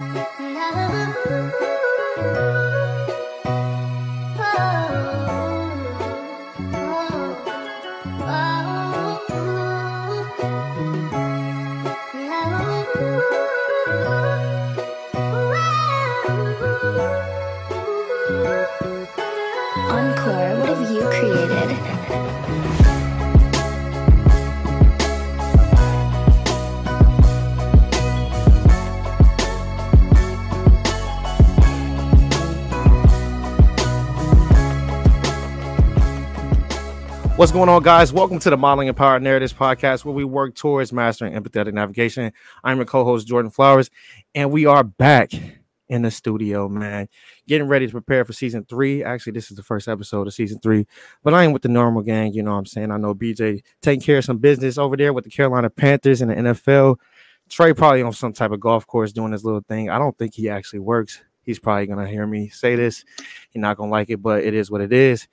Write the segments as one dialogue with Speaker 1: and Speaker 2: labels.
Speaker 1: Encore,
Speaker 2: going on, guys? Welcome to the Modeling and Power Narratives podcast, where we work towards mastering empathetic navigation. I'm your co-host Jordan Flowers, and we are back in the studio, man, getting ready to prepare for season three. Actually, this is the first episode of season three, but I ain't with the normal gang. You know what I'm saying? I know BJ taking care of some business over there with the Carolina Panthers and the NFL. Trey probably on some type of golf course doing his little thing. I don't think he actually works. He's probably gonna hear me say this. He's not gonna like it, but it is what it is.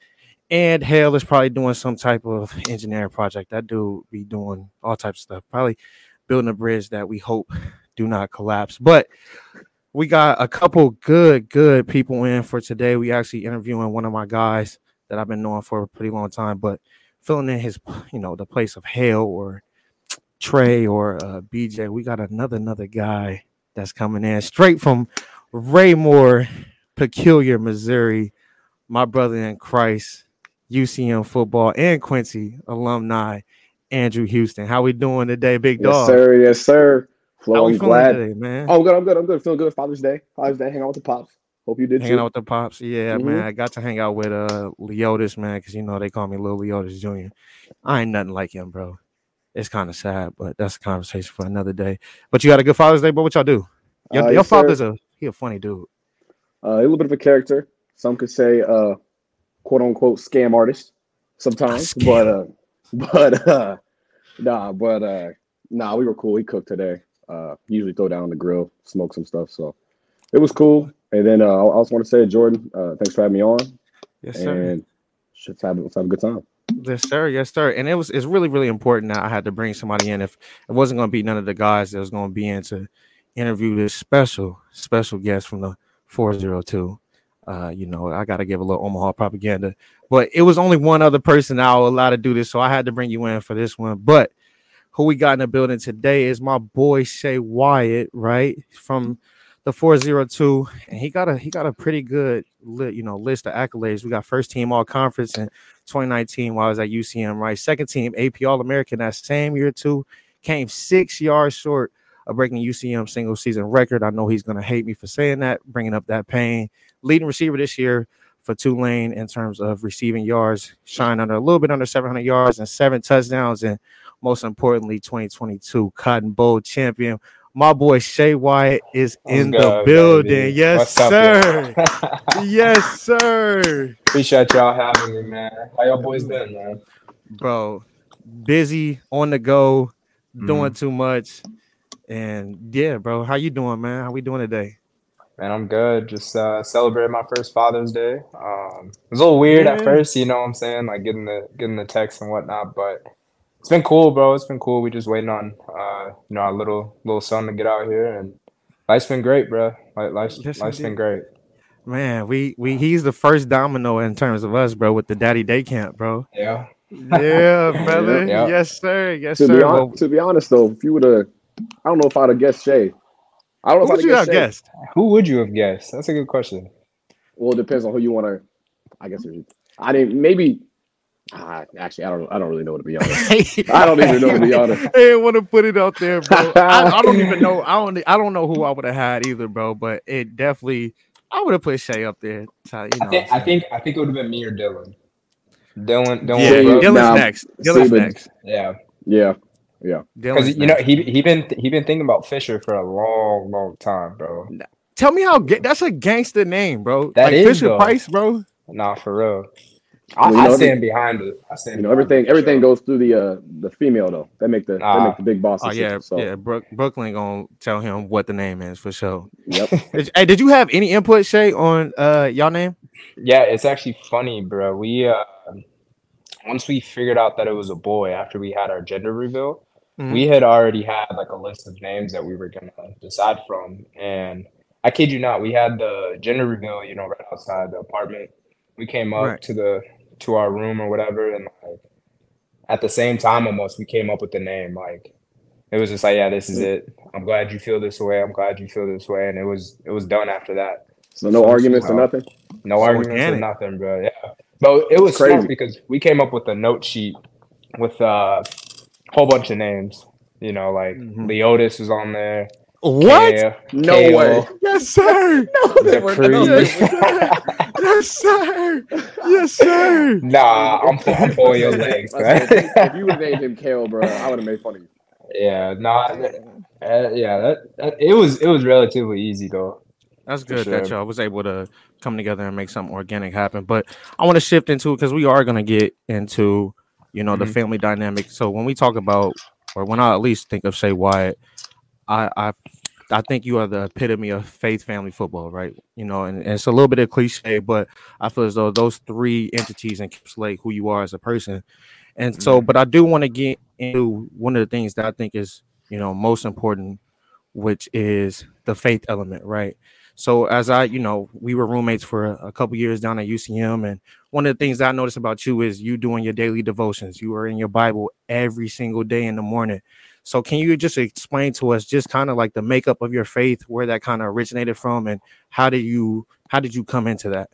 Speaker 2: And Hale is probably doing some type of engineering project. That dude be doing all types of stuff. Probably building a bridge that we hope do not collapse. But we got a couple good, good people in for today. We actually interviewing one of my guys that I've been knowing for a pretty long time, but filling in his, you know, the place of Hale or Trey or uh, BJ. We got another another guy that's coming in straight from Raymore, Peculiar, Missouri. My brother in Christ, UCM football and Quincy alumni, Andrew Houston. How we doing today, big dog?
Speaker 3: Yes, sir. Yes, sir. Flo,
Speaker 2: How we
Speaker 3: I'm
Speaker 2: feeling
Speaker 3: glad.
Speaker 2: today, man?
Speaker 3: Oh, I'm good. I'm good. I'm good. Feeling good. Father's Day. Father's Day. Hang out with the pops. Hope you did
Speaker 2: hanging
Speaker 3: too.
Speaker 2: out with the pops. Yeah,
Speaker 3: Mhm.
Speaker 2: man. I got to hang out with uh Leotis, man, because you know they call me Lil Leotis Jr. I ain't nothing like him, bro. It's kind of sad, but that's a conversation for another day. But you had a good Father's Day, but what y'all do? Your,
Speaker 3: Uh,
Speaker 2: your
Speaker 3: yes, sir.
Speaker 2: father's a he a funny dude.
Speaker 3: Uh, a little bit of a character. Some could say, uh, quote unquote, scam artist. Sometimes,
Speaker 2: Scam.
Speaker 3: but uh, but uh, nah, but uh, nah, we were cool. We cooked today. Uh, usually throw down on the grill, smoke some stuff. So it was cool. And then uh, I also want to say, Jordan, uh, thanks for having me on.
Speaker 2: Yes, sir.
Speaker 3: And let's have, let's have a good time.
Speaker 2: Yes, sir. Yes, sir. And it was it's really, really important that I had to bring somebody in. If it wasn't going to be none of the guys that was going to be in to interview this special, special guest from the 402. Uh, you know, I got to give a little Omaha propaganda, but it was only one other person I was allowed to do this, so I had to bring you in for this one. But who we got in the building today is my boy Shae Wyatt, right from the 402, and he got a he got a pretty good you know list of accolades. We got first team all conference in 2019 while I was at UCM, right? Second team AP All American that same year too. Came six yards short of breaking UCM single season record. I know he's gonna hate me for saying that, bringing up that pain. Leading receiver this year for Tulane in terms of receiving yards, shine under a little bit under 700 yards and seven touchdowns, and most importantly, 2022 Cotton Bowl champion. My boy Shae Wyatt is in the building.
Speaker 4: baby?
Speaker 2: Yes,
Speaker 4: What's
Speaker 2: sir. yes, sir.
Speaker 4: Appreciate y'all having me, man. How y'all boys been, man?
Speaker 2: bro busy on the go
Speaker 4: Mm-hmm.
Speaker 2: doing too much and yeah bro how you doing man how we doing today
Speaker 4: Man, I'm good. Just uh, celebrated my first Father's Day. Um, it was a little weird
Speaker 2: Yeah.
Speaker 4: at first, you know what I'm saying, like getting the getting the text and whatnot, but it's been cool, bro. It's been cool. We just waiting on uh, you know, our little little son to get out here, and life's been great, bro. Like life's
Speaker 2: Yes,
Speaker 4: life's been great.
Speaker 2: man we we he's the first domino in terms of us bro with the daddy day camp bro
Speaker 4: Yeah.
Speaker 2: yeah brother
Speaker 4: Yeah.
Speaker 2: yes sir yes
Speaker 3: To be,
Speaker 2: sir
Speaker 3: hon-
Speaker 2: well,
Speaker 3: to be honest, though, if you would have, I don't know if I'd have guessed Shae. I don't know
Speaker 2: who
Speaker 3: if
Speaker 2: would you
Speaker 3: I'd
Speaker 2: have
Speaker 3: have guessed
Speaker 4: Who would you have guessed? That's a good question.
Speaker 3: Well, it depends on who you want to. I guess I didn't. Maybe. Ah, actually, I don't. I don't really know to be honest. I don't even know, to be honest.
Speaker 2: I didn't want to put it out there, bro. I, I don't even know. I don't. I don't know who I would have had either, bro. But it definitely. I would have put Shae up there. to- you know
Speaker 4: I think
Speaker 2: what I'm
Speaker 4: think I think it would have been me or Dylan. Dylan, Dylan,
Speaker 2: Yeah, Dylan's
Speaker 3: now-
Speaker 2: next.
Speaker 3: see,
Speaker 2: Dylan's
Speaker 3: but-
Speaker 2: next.
Speaker 4: yeah.
Speaker 3: Yeah, yeah.
Speaker 4: Because you know he he been he been thinking about Fisher for a long, long time, bro.
Speaker 2: Tell me how ga- that's a gangster name, bro.
Speaker 4: That
Speaker 2: like
Speaker 4: is,
Speaker 2: Fisher
Speaker 4: though.
Speaker 2: Price, bro.
Speaker 4: Nah, for real. I,
Speaker 3: Well, you
Speaker 4: I
Speaker 3: know,
Speaker 4: stand behind it. I stand.
Speaker 3: You know, everything. Everything
Speaker 4: sure.
Speaker 3: goes through the uh the female though. They make the they
Speaker 4: Ah.
Speaker 3: make the big boss.
Speaker 2: Oh yeah,
Speaker 3: so,
Speaker 2: yeah. Brook, Brooklyn gonna tell him what the name is for sure.
Speaker 3: Yep.
Speaker 2: Did- hey, did you have any input, Shae, on uh y'all name?
Speaker 4: Yeah, it's actually funny, bro. We uh, once we figured out that it was a boy after we had our gender reveal,
Speaker 2: Mhm.
Speaker 4: we had already had like a list of names that we were gonna decide from, and I kid you not, we had the gender reveal, you know, right outside the apartment. We came up
Speaker 2: Right.
Speaker 4: to the to our room or whatever, and like at the same time, almost we came up with the name. Like it was just like, yeah, this is it. I'm glad you feel this way. I'm glad you feel this way, and it was it was done after that.
Speaker 3: So no
Speaker 2: So-
Speaker 3: arguments or nothing.
Speaker 4: No
Speaker 2: It's
Speaker 4: arguments
Speaker 2: organic.
Speaker 4: or nothing, bro. Yeah, but it was
Speaker 3: Crazy.
Speaker 4: because we came up with a note sheet with a whole bunch of names. You know, like
Speaker 2: Mhm.
Speaker 4: Leotis was on there.
Speaker 2: What?
Speaker 4: Kale-
Speaker 3: No
Speaker 4: Kale,
Speaker 3: way.
Speaker 2: Yes, sir.
Speaker 3: no, they were-
Speaker 4: Dupree.
Speaker 3: no, they were-
Speaker 2: yes, sir. Yes, sir.
Speaker 4: Nah, I'm pull- I'm pulling your legs,
Speaker 3: I
Speaker 4: man.
Speaker 3: if you would have named him Kale, bro, I would have made fun of you.
Speaker 4: yeah, nah, uh, yeah. That, that it was it was relatively easy though.
Speaker 2: That's
Speaker 4: For
Speaker 2: good that
Speaker 4: sure.
Speaker 2: y'all was able to come together and make something organic happen. But I want to shift into because we are going to get into, you know, the
Speaker 4: Mhm.
Speaker 2: family dynamic. So when we talk about, or when I at least think of Shae Wyatt, I I I think you are the epitome of faith family football, right? You know, and, and it's a little bit of cliche, but I feel as though those three entities encapsulate who you are as a person. And so, but I do want to get into one of the things that I think is, you know, most important, which is the faith element, right? So as I, you know, we were roommates for a, a couple years down at UCM, and one of the things I noticed about you is you doing your daily devotions. You are in your Bible every single day in the morning. So can you just explain to us just kind of like the makeup of your faith, where that kind of originated from, and how did you how did you come into that?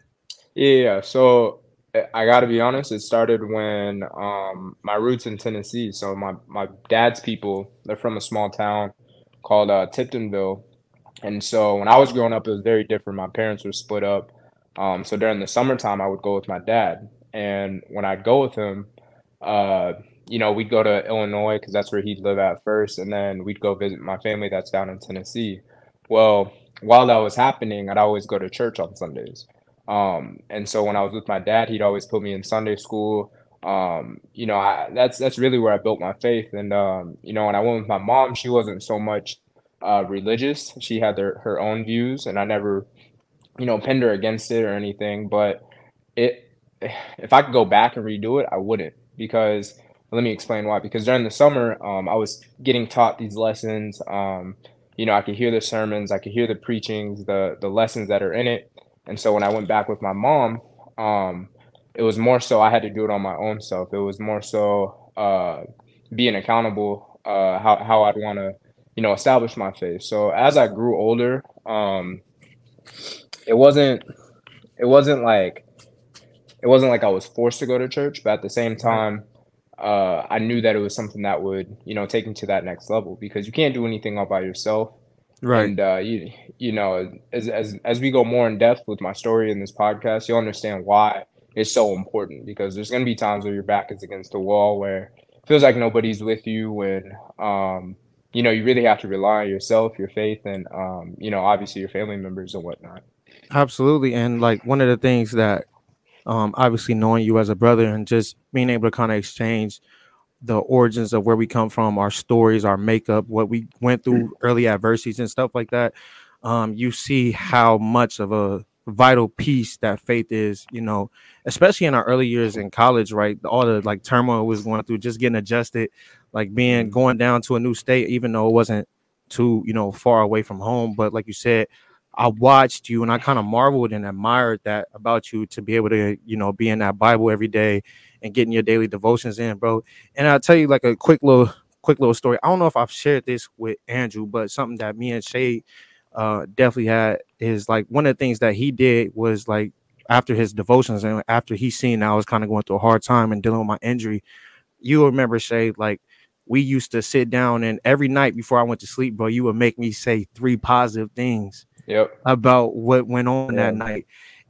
Speaker 4: Yeah. So I- I got to be honest. It started when um, my roots in Tennessee. So my my dad's people, they're from a small town called uh, Tiptonville, and so when I was growing up, it was very different. My parents were split up. Um, so during the summertime, I would go with my dad, and when I'd go with him, uh, you know, we'd go to Illinois because that's where he'd live at first, and then we'd go visit my family that's down in Tennessee. Well, while that was happening, I'd always go to church on Sundays. Um, and so when I was with my dad, he'd always put me in Sunday school. Um, you know, I, that's that's really where I built my faith. And um, you know, when I went with my mom, she wasn't so much uh, religious. She had her her own views, and I never, you know, pinned her against it or anything. But it, if I could go back and redo it, I wouldn't because let me explain why. Because during the summer, um, I was getting taught these lessons. Um, you know, I could hear the sermons, I could hear the preachings, the the lessons that are in it. And so when I went back with my mom, um, it was more so I had to do it on my own self. It was more so uh, being accountable, uh, how how I'd want to, you know, establish my faith. So as I grew older, um, it wasn't it wasn't like it wasn't like I was forced to go to church, but at the same time, uh, I knew that it was something that would, you know, take me to that next level because you can't do anything all by yourself. Right. And uh, you you know, as as as we go more in depth with my story in this podcast, you'll understand why it's so important because there's gonna be times where your back is against the wall where it feels like nobody's with you when um you know you really have to rely on yourself, your faith, and um you know obviously your family members and whatnot.
Speaker 2: Absolutely. And like one of the things that um obviously knowing you as a brother and just being able to kind of exchange the origins of where we come from, our stories, our makeup, what we went through early adversities and stuff like that. Um, you see how much of a vital piece that faith is, you know, especially in our early years in college, right? All the like turmoil was going through, just getting adjusted, like being going down to a new state, even though it wasn't too, you know, far away from home. But like you said, I watched you and I kind of marveled and admired that about you to be able to, you know, be in that Bible every day and getting your daily devotions in, bro. And I'll tell you like a quick little quick little story. I don't know if I've shared this with Andrew, but something that me and Shae uh definitely had is like one of the things that he did was like after his devotions and after he seen I was kind of going through a hard time and dealing with my injury. You remember Shae, like we used to sit down and every night before I went to sleep, bro, you would make me say three positive things
Speaker 4: Yep.
Speaker 2: about what went on that night.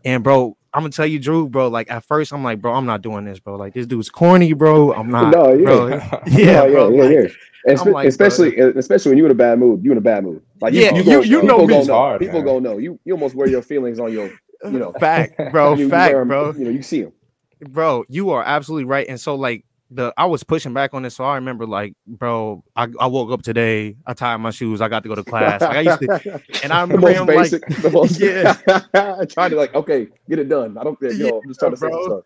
Speaker 2: And bro, I'm gonna tell you, Drew, bro. Like at first, I'm like, bro, I'm not doing this, bro. Like this dude's corny, bro. I'm not,
Speaker 3: No, yeah.
Speaker 2: bro.
Speaker 3: yeah,
Speaker 2: Yeah, bro.
Speaker 3: yeah,
Speaker 2: like,
Speaker 3: yeah. And
Speaker 2: like,
Speaker 3: especially, especially when you're in a bad mood, You're in a bad mood. Like
Speaker 2: Yeah,
Speaker 3: you,
Speaker 2: you-
Speaker 3: gonna-
Speaker 2: you know
Speaker 3: people
Speaker 2: me.
Speaker 3: gonna
Speaker 4: It's hard,
Speaker 3: people
Speaker 4: man.
Speaker 3: gonna know. You, you almost wear your feelings on your, you know,
Speaker 2: fact, bro,
Speaker 3: you, you
Speaker 2: fact, bro.
Speaker 3: You know, you see them.
Speaker 2: bro you are absolutely right and so like the i was pushing back on this so i remember like bro i, I woke up today i tied my shoes i got to go to class like i used to and i
Speaker 3: the most
Speaker 2: him
Speaker 3: basic,
Speaker 2: like
Speaker 3: the most,
Speaker 2: Yeah.
Speaker 3: trying to like, okay, get it done. I don't, you know,
Speaker 2: Yeah,
Speaker 3: I'm just trying to say
Speaker 2: bro.
Speaker 3: some stuff.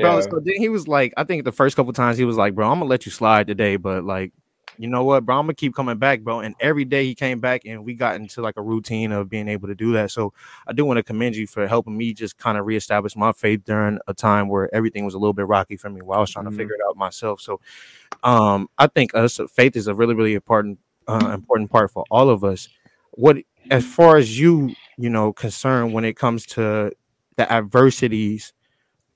Speaker 2: bro
Speaker 4: Yeah.
Speaker 2: so then he was like i think the first couple times he was like bro i'm gonna let you slide today but like you know what, bro, I'm gonna keep coming back, bro. And every day he came back, and we got into like a routine of being able to do that. So I do want to commend you for helping me just kind of reestablish my faith during a time where everything was a little bit rocky for me while I was trying
Speaker 4: Mhm.
Speaker 2: to figure it out myself. So um, I think us faith is a really, really important uh, important part for all of us. What as far as you, you know, concerned when it comes to the adversities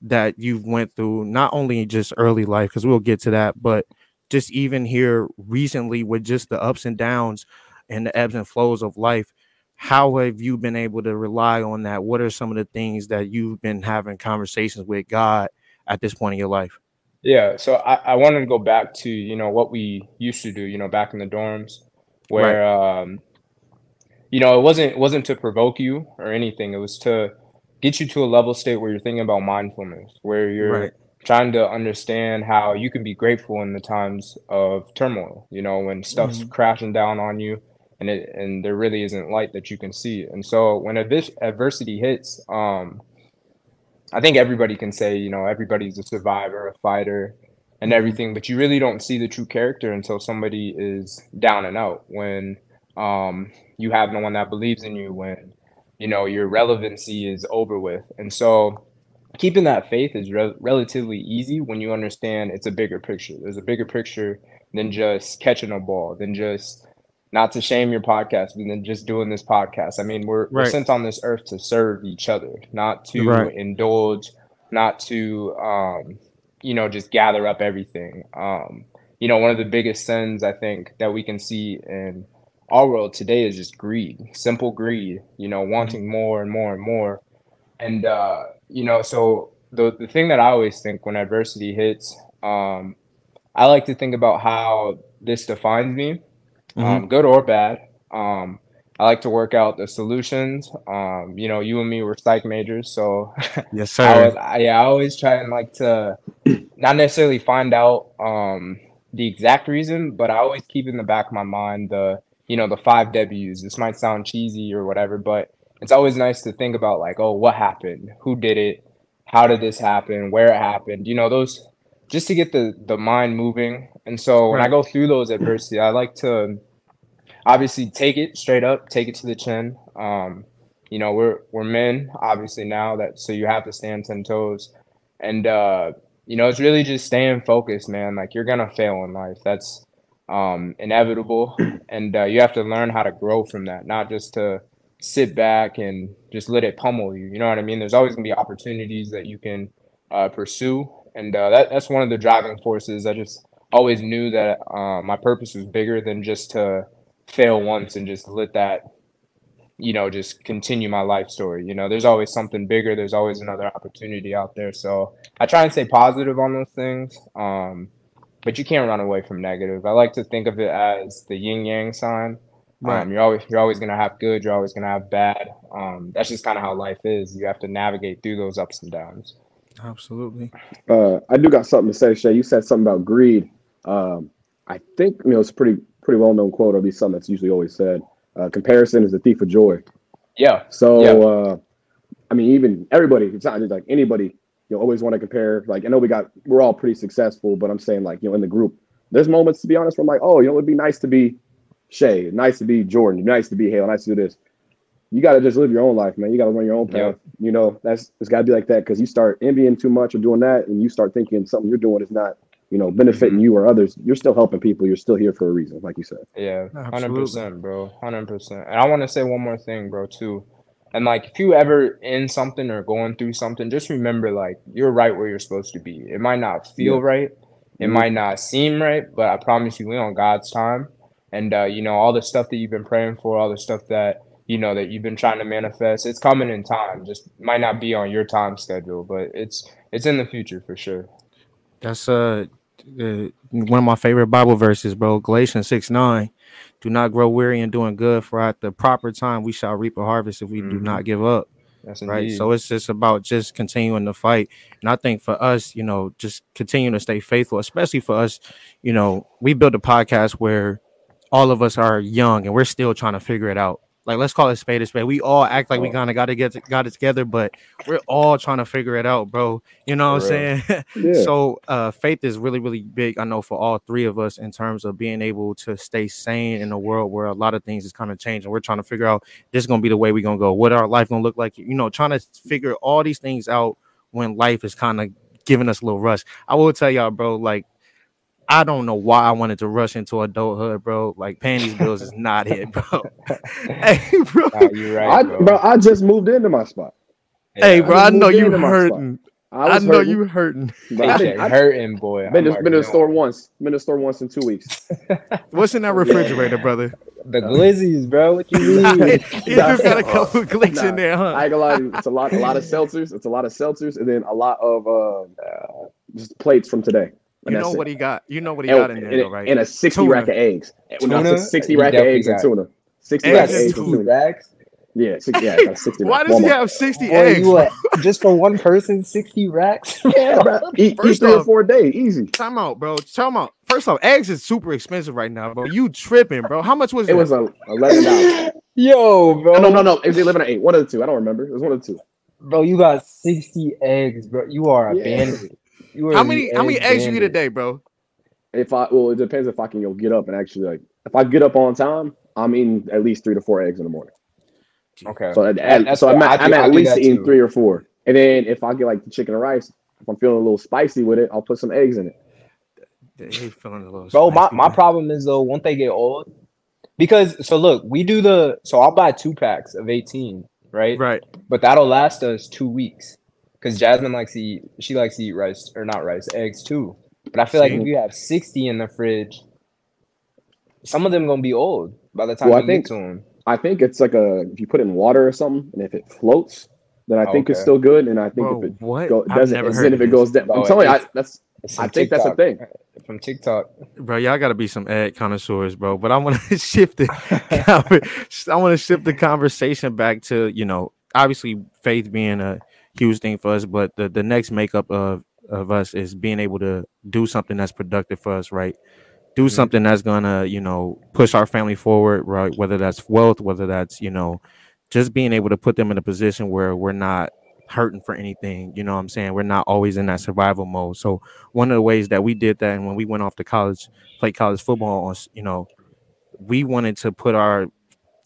Speaker 2: that you've went through, not only just early life, because we'll get to that, but just even here recently with just the ups and downs and the ebbs and flows of life. How have you been able to rely on that? What are some of the things that you've been having conversations with God at this point in your life?
Speaker 4: Yeah, so I, I wanted to go back to, you know, what we used to do, you know, back in the dorms where um you know, it wasn't it wasn't to provoke you or anything. It was to get you to a level state where you're thinking about mindfulness, where you're
Speaker 2: Right.
Speaker 4: Trying to understand how you can be grateful in the times of turmoil, you know, when stuff's
Speaker 2: Mhm.
Speaker 4: crashing down on you and it and there really isn't light that you can see. And so when adversity hits, um I think everybody can say, you know, everybody's a survivor, a fighter, and everything, but you really don't see the true character until somebody is down and out. When um, you have no one that believes in you, when you know your relevancy is over with, and so keeping that faith is re- relatively easy when you understand it's a bigger picture. There's a bigger picture than just catching a ball, than just not to shame your podcast, but then just doing this podcast. I mean, we're, we're sent on this earth to serve each other, not to
Speaker 2: Right.
Speaker 4: indulge, not to, um, you know, just gather up everything. Um, you know, one of the biggest sins I think that we can see in our world today is just greed, simple greed, you know, wanting more and more and more. And, uh, you know, so the, the thing that I always think when adversity hits, um, I like to think about how this defines me um, good or bad. Um, I like to work out the solutions. Um, you know, you and me were psych majors, so
Speaker 2: Yes,
Speaker 4: I
Speaker 2: sir.
Speaker 4: was, I, yeah, I always try and like to not necessarily find out um, the exact reason, but I always keep in the back of my mind the you know the five W's. This might sound cheesy or whatever, but it's always nice to think about like, oh, what happened? Who did it? How did this happen? Where it happened? You know, those just to get the the mind moving. And so when I go through those adversity, I like to obviously take it straight up, take it to the chin. Um, you know, we're we're men obviously now that so you have to stand ten toes, and uh, you know it's really just staying focused, man. Like you're gonna fail in life. That's um, inevitable, and uh, you have to learn how to grow from that, not just to sit back and just let it pummel you. You know what I mean? There's always gonna be opportunities that you can uh, pursue, and uh, that that's one of the driving forces. I just always knew that uh, my purpose was bigger than just to fail once and just let that you know just continue my life story you know there's always something bigger there's always another opportunity out there so i try and stay positive on those things um but you can't run away from negative i like to think of it as the yin yang sign
Speaker 2: Right.
Speaker 4: um you're always you're always going to have good you're always going to have bad um that's just kind of how life is you have to navigate through those ups and downs
Speaker 2: Absolutely.
Speaker 3: Uh, I do got something to say, Shae. You said something about greed. Um, I think you know it's a pretty pretty well known quote, or at least something that's usually always said. Uh, comparison is the thief of joy.
Speaker 4: yeah
Speaker 3: So,
Speaker 4: Yeah.
Speaker 3: uh, I mean, even everybody, it's not just like anybody, you know, always want to compare. Like, I know we got, we're all pretty successful, but I'm saying, like, you know, in the group, there's moments, to be honest, where I'm like, oh, you know, it'd be nice to be Shae, nice to be Jordan, nice to be Hale, nice to do this. You got to just live your own life, man. You got to run your own path.
Speaker 4: Yeah.
Speaker 3: You know, that's, it's got to be like that because you start envying too much or doing that, and you start thinking something you're doing is not, you know, benefiting
Speaker 4: Mhm.
Speaker 3: you or others. You're still helping people. You're still here for a reason, like you said.
Speaker 4: Yeah, hundred percent, bro, hundred percent. And I want to say one more thing, bro, too. And like, if you ever in something or going through something, just remember, like, you're right where you're supposed to be. It might not feel
Speaker 3: Yeah.
Speaker 4: right, it
Speaker 3: Mhm.
Speaker 4: might not seem right, but I promise you, we on God's time. And uh, you know, all the stuff that you've been praying for, all the stuff that you know that you've been trying to manifest, it's coming in time. Just might not be on your time schedule, but it's it's in the future for sure.
Speaker 2: That's uh, uh one of my favorite Bible verses, bro. Galatians 6 9. Do not grow weary in doing good, for at the proper time we shall reap a harvest if we do
Speaker 4: Mhm.
Speaker 2: not give up.
Speaker 4: That's
Speaker 2: Right.
Speaker 4: indeed.
Speaker 2: So it's just about just continuing to fight. And I think for us, you know, just continuing to stay faithful, especially for us, you know, we built a podcast where all of us are young and we're still trying to figure it out. like let's call it spade a spade. We all act like we kind of got to get got it together, but we're all trying to figure it out, bro. You know what I'm saying?
Speaker 3: Yeah.
Speaker 2: So uh faith is really, really big. I know for all three of us in terms of being able to stay sane in a world where a lot of things is kind of changing. We're trying to figure out this is gonna be the way we're gonna go, what our life gonna look like, you know, trying to figure all these things out when life is kind of giving us a little rush. I will tell y'all, bro, like I don't know why I wanted to rush into adulthood, bro. Like paying these bills is not it, bro. hey, bro.
Speaker 4: Nah, you're right,
Speaker 3: I,
Speaker 4: bro.
Speaker 3: bro, I just moved into my spot.
Speaker 2: Hey, bro, I
Speaker 3: just
Speaker 2: know you
Speaker 3: into
Speaker 2: hurting.
Speaker 3: I,
Speaker 2: I know
Speaker 3: hurting,
Speaker 2: you hurting.
Speaker 3: but I
Speaker 4: Paycheck
Speaker 3: I,
Speaker 4: hurting, boy.
Speaker 3: been,
Speaker 4: I'm
Speaker 3: to, been to the store once. Been to the store once in two weeks.
Speaker 2: What's in that refrigerator, brother?
Speaker 4: The glizzies, bro. What you
Speaker 2: you
Speaker 4: mean?
Speaker 2: just got a couple of clicks in there, huh?
Speaker 3: I ain't gonna lie, it's a lot, a lot of seltzers. It's a lot of seltzers, and then a lot of uh, just plates from today. And
Speaker 2: You know
Speaker 3: it.
Speaker 2: what he got. You know what he
Speaker 3: and,
Speaker 2: got in there,
Speaker 3: and-
Speaker 2: though, right?
Speaker 3: and a sixty
Speaker 2: Tuna.
Speaker 3: rack of eggs. When I
Speaker 4: Tuna?
Speaker 3: said sixty rack of eggs and tuna. Sixty
Speaker 2: Eggs
Speaker 3: rack of
Speaker 2: and
Speaker 3: eggs and
Speaker 2: tuna.
Speaker 3: tuna.
Speaker 4: racks?
Speaker 3: Yeah, 60, yeah, I got sixty.
Speaker 2: Why
Speaker 3: rack.
Speaker 2: does he have 60
Speaker 4: Boy,
Speaker 2: eggs?
Speaker 4: what? Just for one person, sixty racks?
Speaker 3: Yeah, bro. Eat, eat
Speaker 2: First
Speaker 3: three or four a day, easy.
Speaker 2: Time out, bro. Time out. First off, eggs is super expensive right now, bro. You tripping, bro. How much was
Speaker 3: It
Speaker 2: it?
Speaker 3: was a eleven dollars.
Speaker 4: Yo, bro.
Speaker 3: No, no, no. It was eleven or eight. One of the two. I don't remember. It was one of the two.
Speaker 4: Bro, you got sixty eggs, bro. You are a
Speaker 3: Yeah.
Speaker 4: bandit. You are
Speaker 2: how many how many
Speaker 4: egg
Speaker 2: eggs you eat a day, bro?
Speaker 3: If I well, it depends if I can go get up and actually like if I get up on time, I'm eating at least three to four eggs in the morning.
Speaker 4: Okay.
Speaker 3: So at,
Speaker 4: That-
Speaker 3: so I'm at,
Speaker 4: I
Speaker 3: I'm at least eating
Speaker 4: too.
Speaker 3: three or four. And then if I get like the chicken and rice, if I'm feeling a little spicy with it, I'll put some eggs in it.
Speaker 2: He's feeling a little
Speaker 4: Bro, my,
Speaker 2: spicy,
Speaker 4: my
Speaker 2: man.
Speaker 4: problem is though, won't they get old? Because so look, we do the so I'll buy two packs of 18, right?
Speaker 2: Right.
Speaker 4: But that'll last us two weeks. Because Jasmine likes to eat she likes to eat rice or not rice, eggs too. But I feel like if you have 60 in the fridge, some of them gonna be old by the time
Speaker 3: Well, I think-
Speaker 4: get to them.
Speaker 3: I think it's like a if you put it in water or something, and if it floats, then I oh, think it's still good. And I think
Speaker 2: Bro,
Speaker 3: if it
Speaker 2: what?
Speaker 3: go, doesn't, and
Speaker 2: heard
Speaker 3: then
Speaker 2: of
Speaker 3: if it
Speaker 2: this.
Speaker 3: goes down, I'm
Speaker 4: Oh,
Speaker 3: telling you, I, that's I
Speaker 4: from
Speaker 3: think that's a thing.
Speaker 4: From TikTok.
Speaker 2: Bro, y'all gotta be some egg connoisseurs, bro. But I want to shift it. I want to shift the conversation back to you know, obviously faith being a huge thing for us, but the the next makeup of of us is being able to do something that's productive for us, right? Do
Speaker 4: Mhm.
Speaker 2: something that's gonna you know push our family forward, right? Whether that's wealth, whether that's you know, just being able to put them in a position where we're not hurting for anything. You know what I'm saying? We're not always in that survival mode. So one of the ways that we did that, and when we went off to college, played college football, on you know, we wanted to put our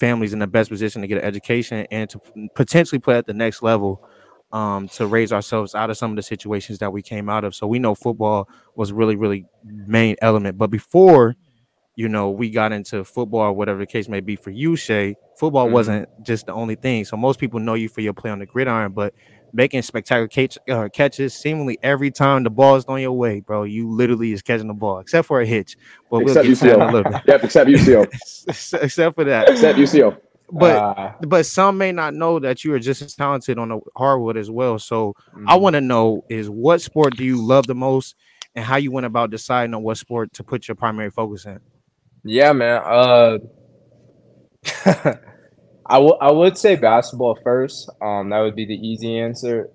Speaker 2: families in the best position to get an education and to potentially play at the next level um, to raise ourselves out of some of the situations that we came out of. So we know football was really, really main element. But before, you know, we got into football or whatever the case may be for you, Shae, football
Speaker 4: Mhm.
Speaker 2: wasn't just the only thing. So most people know you for your play on the gridiron, but making spectacular catch, uh, catches seemingly every time the ball is on your way, bro. You literally is catching the ball, except for a hitch. But
Speaker 3: Except
Speaker 2: we'll get that a little bit.
Speaker 3: Yep, except UCO.
Speaker 2: except for that.
Speaker 3: except UCO.
Speaker 2: But
Speaker 4: Uh,
Speaker 2: but some may not know that you are just as talented on the hardwood as well. So I
Speaker 4: mhm.
Speaker 2: want to know is what sport do you love the most, and how you went about deciding on what sport to put your primary focus in.
Speaker 4: Yeah, man. Uh, I would I would say basketball first. Um, that would be the easy answer,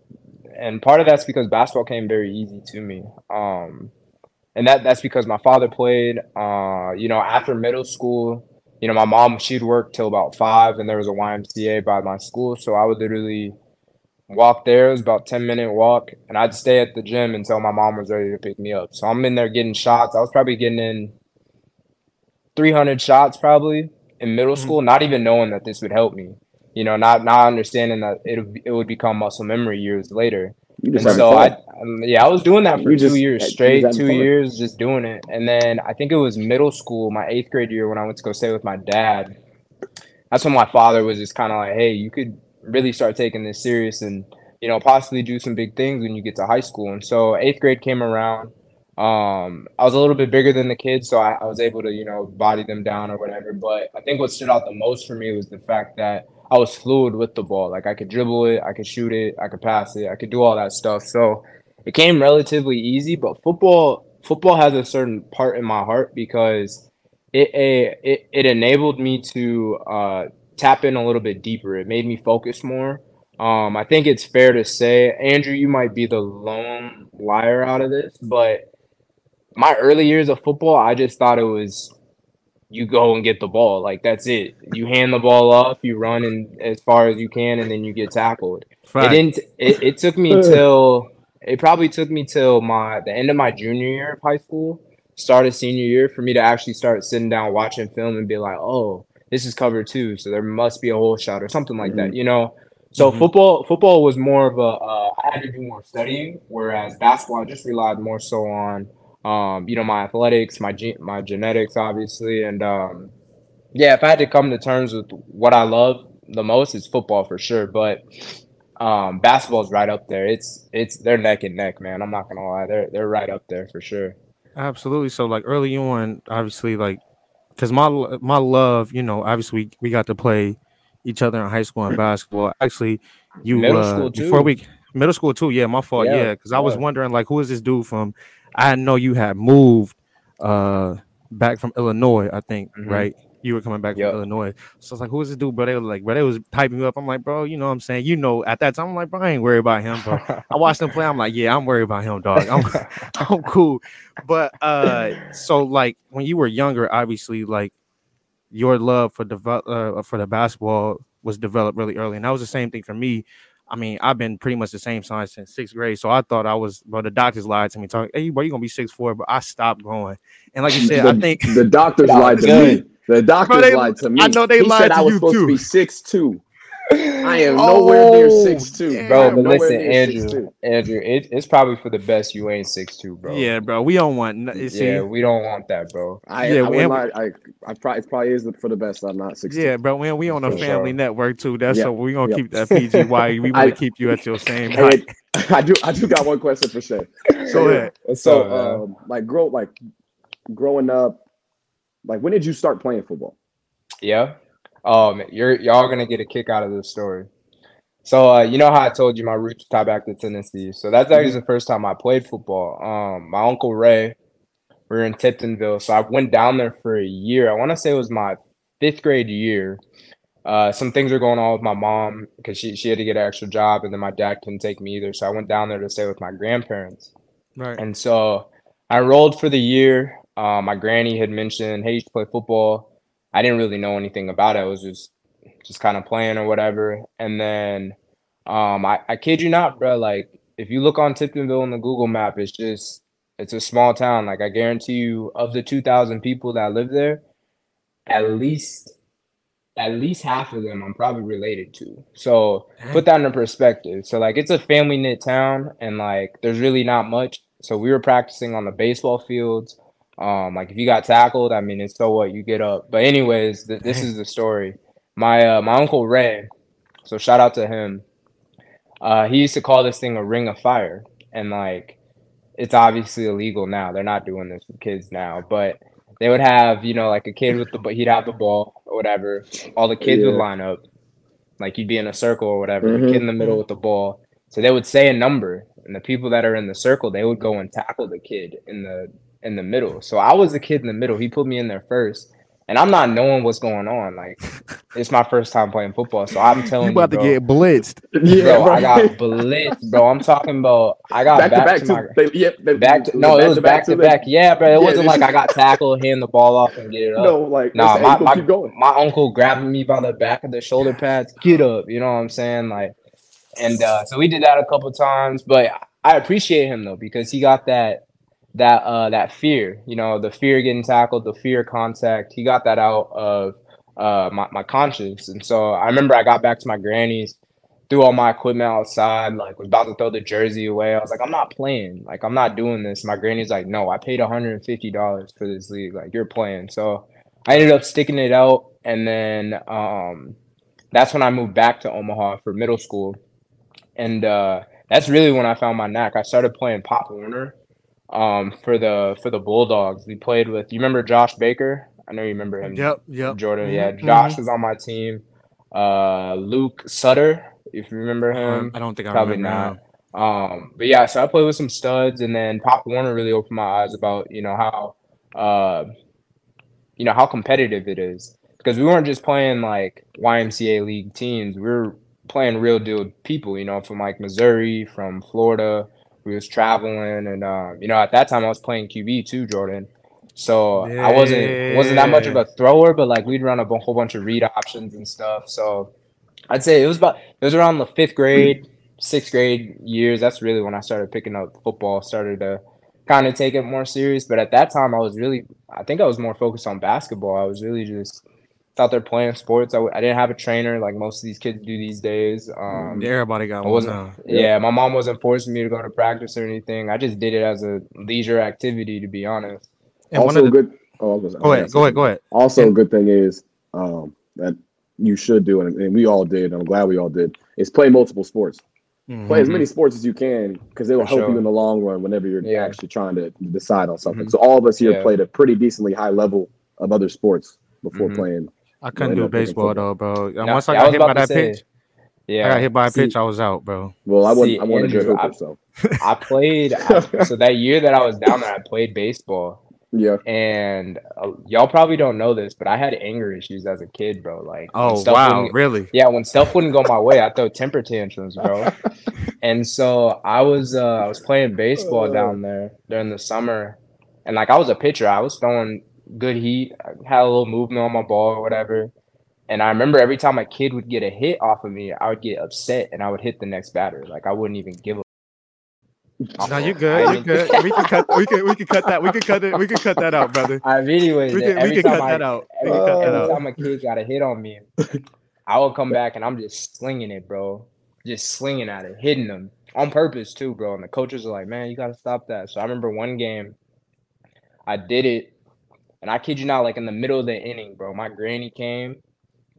Speaker 4: and part of that's because basketball came very easy to me. Um, and that that's because my father played. Uh, you know, after middle school, you know, my mom she'd work till about five, and there was a YMCA by my school, so I would literally walk there. It was about ten minute walk, and I'd stay at the gym until my mom was ready to pick me up. So I'm in there getting shots. I was probably getting in 300 shots probably in middle
Speaker 2: Mhm.
Speaker 4: school, not even knowing that this would help me. You know, not not understanding that it it would become muscle memory years later.
Speaker 3: You just
Speaker 4: so. I, um, yeah, I was doing that for
Speaker 3: You
Speaker 4: two
Speaker 3: just-
Speaker 4: years straight, two
Speaker 3: fun.
Speaker 4: years just doing it. And then I think it was middle school, my eighth grade year, when I went to go stay with my dad. That's when my father was just kind of like, "Hey, you could really start taking this serious and you know possibly do some big things when you get to high school." And so eighth grade came around. Um, I was a little bit bigger than the kids, so I, I was able to you know body them down or whatever. But I think what stood out the most for me was the fact that I was fluid with the ball. Like I could dribble it, I could shoot it, I could pass it, I could do all that stuff. So it came relatively easy. But football, football has a certain part in my heart because it it it, enabled me to uh, tap in a little bit deeper. It made me focus more. Um, I think it's fair to say, Andrew, you might be the lone liar out of this, but my early years of football, I just thought it was you go and get the ball. Like that's it. You hand the ball off, you run and as far as you can, and then you get tackled.
Speaker 2: Fact.
Speaker 4: It didn't. It, it took me till it probably took me till my the end of my junior year of high school, started senior year for me to actually start sitting down watching film and be like, oh, this is cover two, so there must be a hole shot or something like that. You know. So
Speaker 2: Mhm.
Speaker 4: football football was more of a uh, I had to do more studying, whereas basketball I just relied more so on um, you know my athletics, my ge- my genetics, obviously, and um, yeah, if I had to come to terms with what I love the most, it's football for sure. But um, basketball's right up there. It's it's they're neck and neck, man. I'm not gonna lie, they're they're right up there for sure.
Speaker 2: Absolutely. So like early on, obviously, like because my my love, you know, obviously we, we got to play each other in high school and basketball. Actually, you
Speaker 4: Middle
Speaker 2: uh,
Speaker 4: school,
Speaker 2: before we middle school too. Yeah, my fault.
Speaker 4: Yeah,
Speaker 2: Yeah, because I was wondering like who is this dude from? I know you had moved uh back from Illinois. I think
Speaker 4: Mhm.
Speaker 2: right. You were coming back
Speaker 4: Yep.
Speaker 2: from Illinois. So it's like, who is this dude, bro? They were like, bro, they was typing you up. I'm like, bro, you know what I'm saying? You know, at that time, I'm like, bro, I ain't worried about him, bro. I watched him play. I'm like, yeah, I'm worried about him, dog. I'm, I'm cool. But uh, so like when you were younger, obviously, like your love for develop uh, for the basketball was developed really early, and that was the same thing for me. I mean, I've been pretty much the same size since sixth grade, so I thought I was. But the doctors lied to me, talking, "Hey, bro, you gonna be six four, but I stopped growing. And like you said,
Speaker 3: the,
Speaker 2: I think
Speaker 3: the doctors lied to me. The doctors
Speaker 2: they-
Speaker 3: lied to me.
Speaker 2: I know they
Speaker 3: he
Speaker 2: lied
Speaker 3: said
Speaker 2: to
Speaker 3: I was
Speaker 2: you
Speaker 3: supposed
Speaker 2: too.
Speaker 3: to be six two. I am nowhere near six two,
Speaker 4: Bro,
Speaker 3: I
Speaker 4: but listen, Andrew, Andrew, it, it's probably for the best you ain't six two, bro.
Speaker 2: yeah, bro, we don't want. n- you See,
Speaker 4: yeah, we don't want that, bro.
Speaker 3: I,
Speaker 2: Yeah,
Speaker 3: I,
Speaker 2: we-
Speaker 3: wouldn't lie, I, I probably, it probably is for the best. I'm not six.
Speaker 2: Yeah, bro. We, we on a family
Speaker 4: sure.
Speaker 2: network too. That's
Speaker 3: Yeah,
Speaker 2: so we gonna
Speaker 3: yeah.
Speaker 2: keep that PG. Why we want to keep you at your same height.
Speaker 3: I do, I do got one question for Shae.
Speaker 2: Go ahead.
Speaker 3: So,
Speaker 4: up, man?
Speaker 3: um, like, grow, like, growing up, like, when did you start playing football?
Speaker 4: Yeah. Um, you're y'all gonna get a kick out of this story. So uh, you know how I told you my roots tie back to Tennessee. So that's actually the first time I played football. Um, my uncle Ray, we were in Tiptonville, so I went down there for a year. I want to say it was my fifth grade year. Uh, some things were going on with my mom because she she had to get an extra job, and then my dad couldn't take me either. So I went down there to stay with my grandparents.
Speaker 2: Right.
Speaker 4: And so I enrolled for the year. Uh, my granny had mentioned, "Hey, you should play football." I didn't really know anything about it. I was just just kind of playing or whatever. And then um, I, I kid you not, bro. Like if you look on Tiptonville on the Google map, it's just it's a small town. Like I guarantee you, of the two thousand people that live there, at least at least half of them I'm probably related to. So put that into perspective. So like it's a family knit town and like there's really not much. So we were practicing on the baseball fields. Um, like if you got tackled, I mean, it's so what you get up. But anyways, th- this is the story. My uh, my uncle Ray, so shout out to him. Uh, he used to call this thing a ring of fire, and like it's obviously illegal now. They're not doing this with kids now, but they would have you know like a kid with the but he'd have the ball or whatever. All the kids would line up, like you'd be in a circle or whatever.
Speaker 3: Mhm.
Speaker 4: The kid in the middle with the ball. So they would say a number, and the people that are in the circle, they would go and tackle the kid in the in the middle. So I was the kid in the middle. He put me in there first, and I'm not knowing what's going on. Like it's my first time playing football, so I'm telling
Speaker 2: You
Speaker 4: you,
Speaker 2: about to get blitzed.
Speaker 3: Yeah,
Speaker 4: bro, I got blitzed, bro. I'm talking about I got
Speaker 3: back, to back.
Speaker 4: to
Speaker 3: to,
Speaker 4: my
Speaker 3: they, yep, they,
Speaker 4: back to no, it was back to
Speaker 3: the-
Speaker 4: back. Yeah, but it
Speaker 3: Yeah,
Speaker 4: wasn't like I got tackled, hand the ball off, and get it up.
Speaker 3: No, like
Speaker 4: Nah,
Speaker 3: nah,
Speaker 4: my- my-
Speaker 3: keep going.
Speaker 4: my uncle grabbing me by the back of the shoulder pads, get up, you know what I'm saying? Like, and uh, so we did that a couple times, but I appreciate him though because he got that that uh that fear, you know, the fear getting tackled, the fear contact. He got that out of uh my, my conscience, and so I remember I got back to my granny's, threw all my equipment outside, like was about to throw the jersey away. I was like, I'm not playing, like I'm not doing this. My granny's like, No, I paid 150 dollars for this league, like you're playing. So I ended up sticking it out, and then um, that's when I moved back to Omaha for middle school, and uh, that's really when I found my knack. I started playing Pop Warner um, for the for the Bulldogs. We played with you remember Josh Baker? I know you remember him.
Speaker 2: Yep, yep.
Speaker 4: Jordan. Yeah,
Speaker 2: Mhm,
Speaker 4: Josh was on my team. Uh, Luke Sutter, if you remember him.
Speaker 2: Um, I don't think I
Speaker 4: Probably
Speaker 2: remember.
Speaker 4: not. Um, but yeah, so I played with some studs, and then Pop Warner really opened my eyes about you know how, uh, you know how competitive it is because we weren't just playing like YMCA league teams. We were playing real deal people, you know, from like Missouri, from Florida. We was traveling, and um, you know, at that time I was playing QB too, Jordan. So I wasn't wasn't that much of a thrower, but like we'd run a b- whole bunch of read options and stuff. So I'd say it was about it was around the fifth grade, sixth grade years. That's really when I started picking up football. Started to kind of take it more serious. But at that time, I was really I think I was more focused on basketball. I was really just out there playing sports. I, I didn't have a trainer like most of these kids do these days. Um,
Speaker 2: Yeah, everybody got
Speaker 4: I
Speaker 2: one
Speaker 4: wasn't.
Speaker 2: now.
Speaker 4: Yeah. my mom wasn't forcing me to go to practice or anything. I just did it as a leisure activity, to be honest.
Speaker 2: And one
Speaker 3: also,
Speaker 2: of the,
Speaker 3: good. Oh, I was gonna-
Speaker 2: go ahead, go ahead, go ahead.
Speaker 3: Also,
Speaker 2: And-
Speaker 3: a good thing is um, that you should do, and, and we all did. And I'm glad we all did. Is play multiple sports. Play as many sports as you can because it will
Speaker 4: For
Speaker 3: help you in the long run whenever you're
Speaker 4: Yeah.
Speaker 3: actually trying to decide on something.
Speaker 4: Mhm.
Speaker 3: So all of us here
Speaker 4: Yeah.
Speaker 3: played a pretty decently high level of other sports before
Speaker 4: Mhm.
Speaker 3: playing.
Speaker 2: I couldn't do baseball though, bro. And
Speaker 4: Yeah,
Speaker 2: once I got
Speaker 4: was
Speaker 2: hit by that
Speaker 4: say,
Speaker 2: pitch,
Speaker 4: Yeah,
Speaker 2: I got hit by a
Speaker 4: See,
Speaker 2: pitch, I was out, bro.
Speaker 3: Well, I wasn't.
Speaker 4: See,
Speaker 3: I wasn't a
Speaker 4: Andrew, I-
Speaker 3: so
Speaker 4: I played. I, so that year that I was down there, I played baseball,
Speaker 3: yeah.
Speaker 4: and uh, y'all probably don't know this, but I had anger issues as a kid, bro. Like,
Speaker 2: Oh
Speaker 4: stuff
Speaker 2: wow, really?
Speaker 4: Yeah, when stuff wouldn't go my way, I throw temper tantrums, bro. and so I was uh I was playing baseball down there during the summer, and like I was a pitcher, I was throwing good heat, had a little movement on my ball or whatever. And I remember every time a kid would get a hit off of me, I would get upset and I would hit the next batter. Like I wouldn't even give a
Speaker 2: No, you're good.
Speaker 4: I
Speaker 2: You good. We can cut. We can. We can cut that. We can cut it. We can cut that out, brother.
Speaker 4: I anyways,
Speaker 2: We can. We can cut
Speaker 4: I,
Speaker 2: that out.
Speaker 4: Every,
Speaker 2: can cut that
Speaker 4: every
Speaker 2: out.
Speaker 4: time a kid got a hit on me, I would come back and I'm just slinging it, bro. Just slinging at it, hitting them on purpose too, bro. And the coaches are like, "Man, you gotta stop that." So I remember one game, I did it, and I kid you not, like in the middle of the inning, bro. My granny came,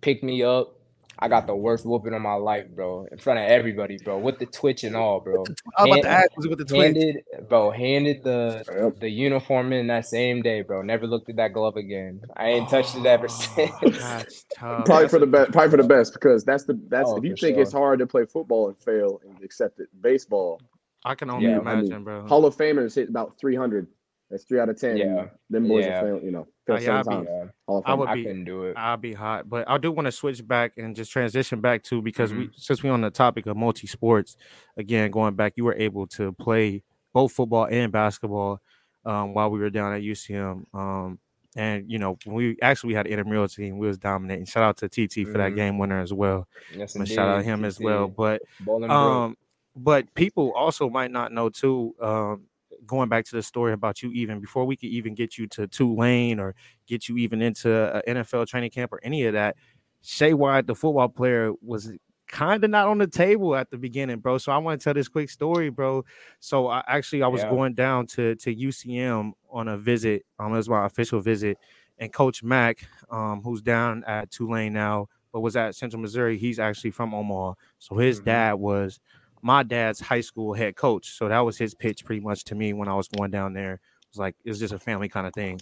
Speaker 4: picked me up. I got the worst whooping of my life, bro, in front of everybody, bro, with the twitch and all, bro.
Speaker 2: I was about to ask, was it with the twins?
Speaker 4: Handed, bro, handed the the uniform in that same day, bro. Never looked at that glove again. I ain't oh, touched it ever since.
Speaker 2: That's tough.
Speaker 3: Probably
Speaker 2: That's
Speaker 3: for the best. Probably for the best because that's the that's
Speaker 4: Oh,
Speaker 3: if you think
Speaker 4: sure.
Speaker 3: it's hard to play football and fail and accept it, baseball.
Speaker 2: I can only
Speaker 4: Yeah,
Speaker 3: I mean,
Speaker 2: imagine, bro.
Speaker 3: Hall of Famers hit about 300. That's three out of ten.
Speaker 4: Yeah.
Speaker 3: them boys
Speaker 4: Yeah.
Speaker 3: are fail, you know,
Speaker 2: Oh,
Speaker 3: fail
Speaker 2: yeah, I'd be-
Speaker 4: Yeah,
Speaker 2: I
Speaker 3: Fame.
Speaker 2: would
Speaker 4: I
Speaker 2: be-
Speaker 4: couldn't do it.
Speaker 2: I'll be hot, but I do want to switch back and just transition back to because we
Speaker 4: Mm-hmm.
Speaker 2: since we're on the topic of multi sports, again going back, you were able to play both football and basketball um, while we were down at UCM. Um, and you know, when we actually we had an intramural team, we was dominating. Shout out to TT for that
Speaker 4: Mhm.
Speaker 2: game winner as well.
Speaker 4: Yes,
Speaker 2: I'm shout out
Speaker 4: indeed,
Speaker 2: him as well. But um, but people also might not know too. Um, going back to the story about you, even before we could even get you to Tulane or get you even into an NFL training camp or any of that, Shae Wyatt, the football player, was kind of not on the table at the beginning, bro. So I want to tell this quick story, bro. So I actually I was
Speaker 4: Yeah.
Speaker 2: going down to to UCM on a visit. Um, it was my official visit, and Coach Mack, um, who's down at Tulane now, but was at Central Missouri. He's actually from Omaha, so his
Speaker 4: Mhm.
Speaker 2: dad was my dad's high school head coach. So that was his pitch pretty much to me when I was going down there. It was like it's just a family kind of thing.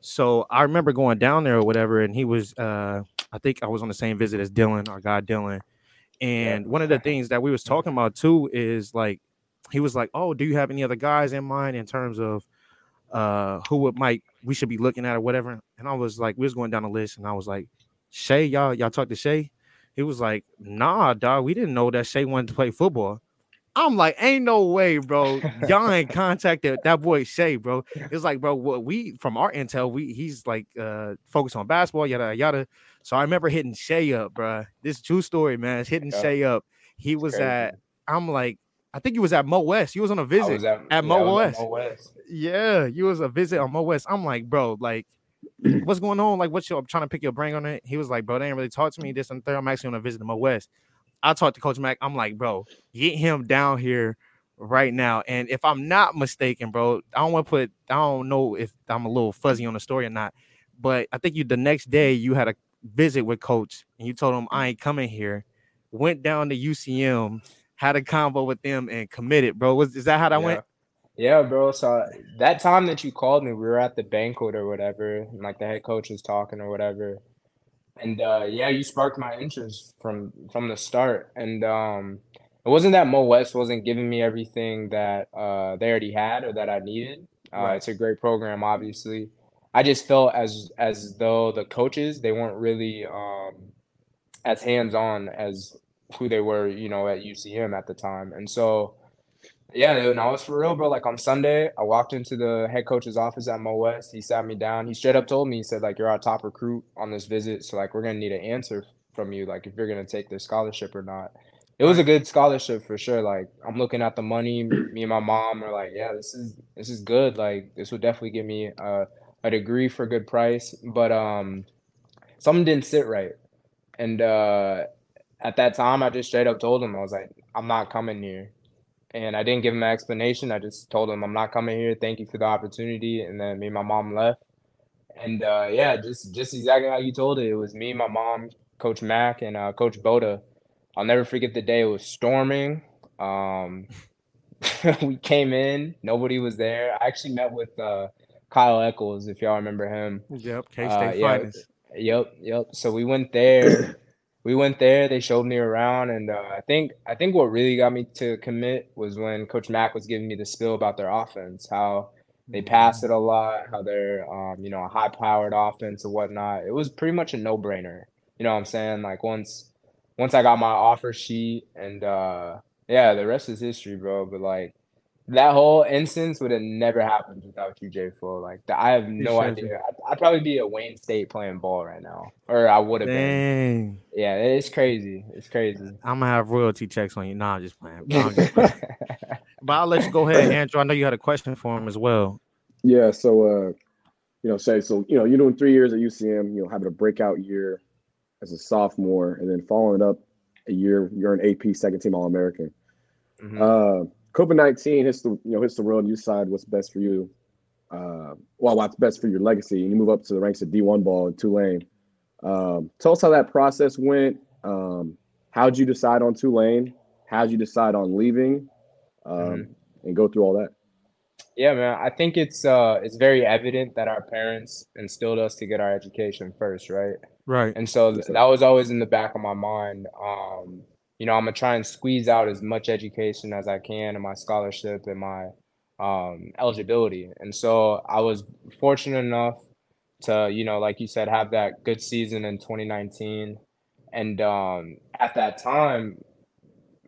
Speaker 2: So I remember going down there or whatever, and he was uh I think I was on the same visit as Dylan, our guy Dylan. And one of the things that we was talking about too is like he was like, Oh, do you have any other guys in mind in terms of uh who would might we should be looking at or whatever? And I was like, we was going down the list, and I was like, Shae, y'all, y'all talk to Shae? He was like, Nah, dog, we didn't know that Shae wanted to play football. I'm like, ain't no way, bro. Y'all ain't contacted that boy Shae, bro. It's like, bro, what we from our intel, we he's like uh focused on basketball, yada yada. So I remember hitting Shae up, bro. This true story, man. It's hitting
Speaker 4: Yeah.
Speaker 2: Shae up. He was
Speaker 4: Crazy.
Speaker 2: at, I'm like, I think he was at Mo West. He was on a visit.
Speaker 4: at,
Speaker 2: at
Speaker 4: yeah,
Speaker 2: Mo West.
Speaker 4: Mo West.
Speaker 2: Yeah, you was a visit on Mo West. I'm like, bro, like, what's going on? Like, what's your? I'm trying to pick your brain on it. He was like, bro, they ain't really talk to me. This and third. I'm actually on a visit to Mo West. I talked to Coach Mac. I'm like, bro, get him down here right now. And if I'm not mistaken, bro, I don't want to put. I don't know if I'm a little fuzzy on the story or not, but I think you the next day you had a visit with Coach and you told him I ain't coming here. Went down to UCM, had a convo with them, and committed, bro. Was is that how that
Speaker 4: yeah.
Speaker 2: went?
Speaker 4: Yeah, bro. So that time that you called me, we were at the banquet or whatever, and like the head coach was talking or whatever. And uh yeah, you sparked my interest from from the start. And um it wasn't that Mo West wasn't giving me everything that uh they already had or that I needed. Uh
Speaker 2: Right.
Speaker 4: it's a great program, obviously. I just felt as as though the coaches they weren't really um as hands on as who they were, you know, at UCM at the time. And so Yeah, dude, no, it's for real, bro. Like on Sunday, I walked into the head coach's office at Mo West. He sat me down. He straight up told me, he said, like, you're our top recruit on this visit. So like we're gonna need an answer from you, like if you're gonna take this scholarship or not. It was a good scholarship for sure. Like I'm looking at the money. Me and my mom are like, yeah, this is this is good. Like this would definitely give me a, a degree for a good price. But um something didn't sit right. And uh at that time I just straight up told him, I was like, I'm not coming here and I didn't give him an explanation. I just told him I'm not coming here. Thank you for the opportunity. And then me and my mom left. And uh, yeah, just just exactly how you told it. It was me, my mom, Coach Mack, and uh, Coach Boda. I'll never forget the day. It was storming. Um, we came in, nobody was there. I actually met with uh, Kyle Eccles, if y'all remember him.
Speaker 2: Yep, K
Speaker 4: Uh,
Speaker 2: State
Speaker 4: yeah,
Speaker 2: finest.
Speaker 4: Yep, yep. So we went there. We went there. They showed me around, and uh, I think I think what really got me to commit was when Coach Mack was giving me the spill about their offense, how they pass it a lot, how they're um, you know a high powered offense and whatnot. It was pretty much a no brainer. You know what I'm saying? Like once once I got my offer sheet, and uh, yeah, the rest is history, bro. But like that whole instance would have never happened without you, J Full. Like the, I have no
Speaker 2: Appreciate
Speaker 4: idea. I'd, I'd probably be at Wayne State playing ball right now, or I would have been.
Speaker 2: Dang.
Speaker 4: Yeah, it's crazy. It's crazy.
Speaker 2: I'm gonna have royalty checks on you. Nah, I'm just playing. Nah, I'm just playing. but I'll let you go ahead, Andrew. I know you had a question for him as well.
Speaker 3: Yeah, so uh, you know, say so you know, you're doing three years at UCM, you know, having a breakout year as a sophomore, and then following up a year, you're an AP second team All American.
Speaker 4: Mhm.
Speaker 3: Uh, COVID nineteen hits the you know hits the road. You decide what's best for you. Uh, well, what's best for your legacy, and you move up to the ranks of D one ball in Tulane. Um, tell us how that process went. Um, how'd you decide on Tulane? How'd you decide on leaving? Um,
Speaker 4: Mhm.
Speaker 3: And go through all that.
Speaker 4: Yeah, man. I think it's uh it's very evident that our parents instilled us to get our education first, right?
Speaker 2: Right.
Speaker 4: And so th- that was always in the back of my mind. Um, you know, I'm gonna try and squeeze out as much education as I can in my scholarship and my um, eligibility. And so I was fortunate enough to, you know, like you said, have that good season in 2019. And um, at that time,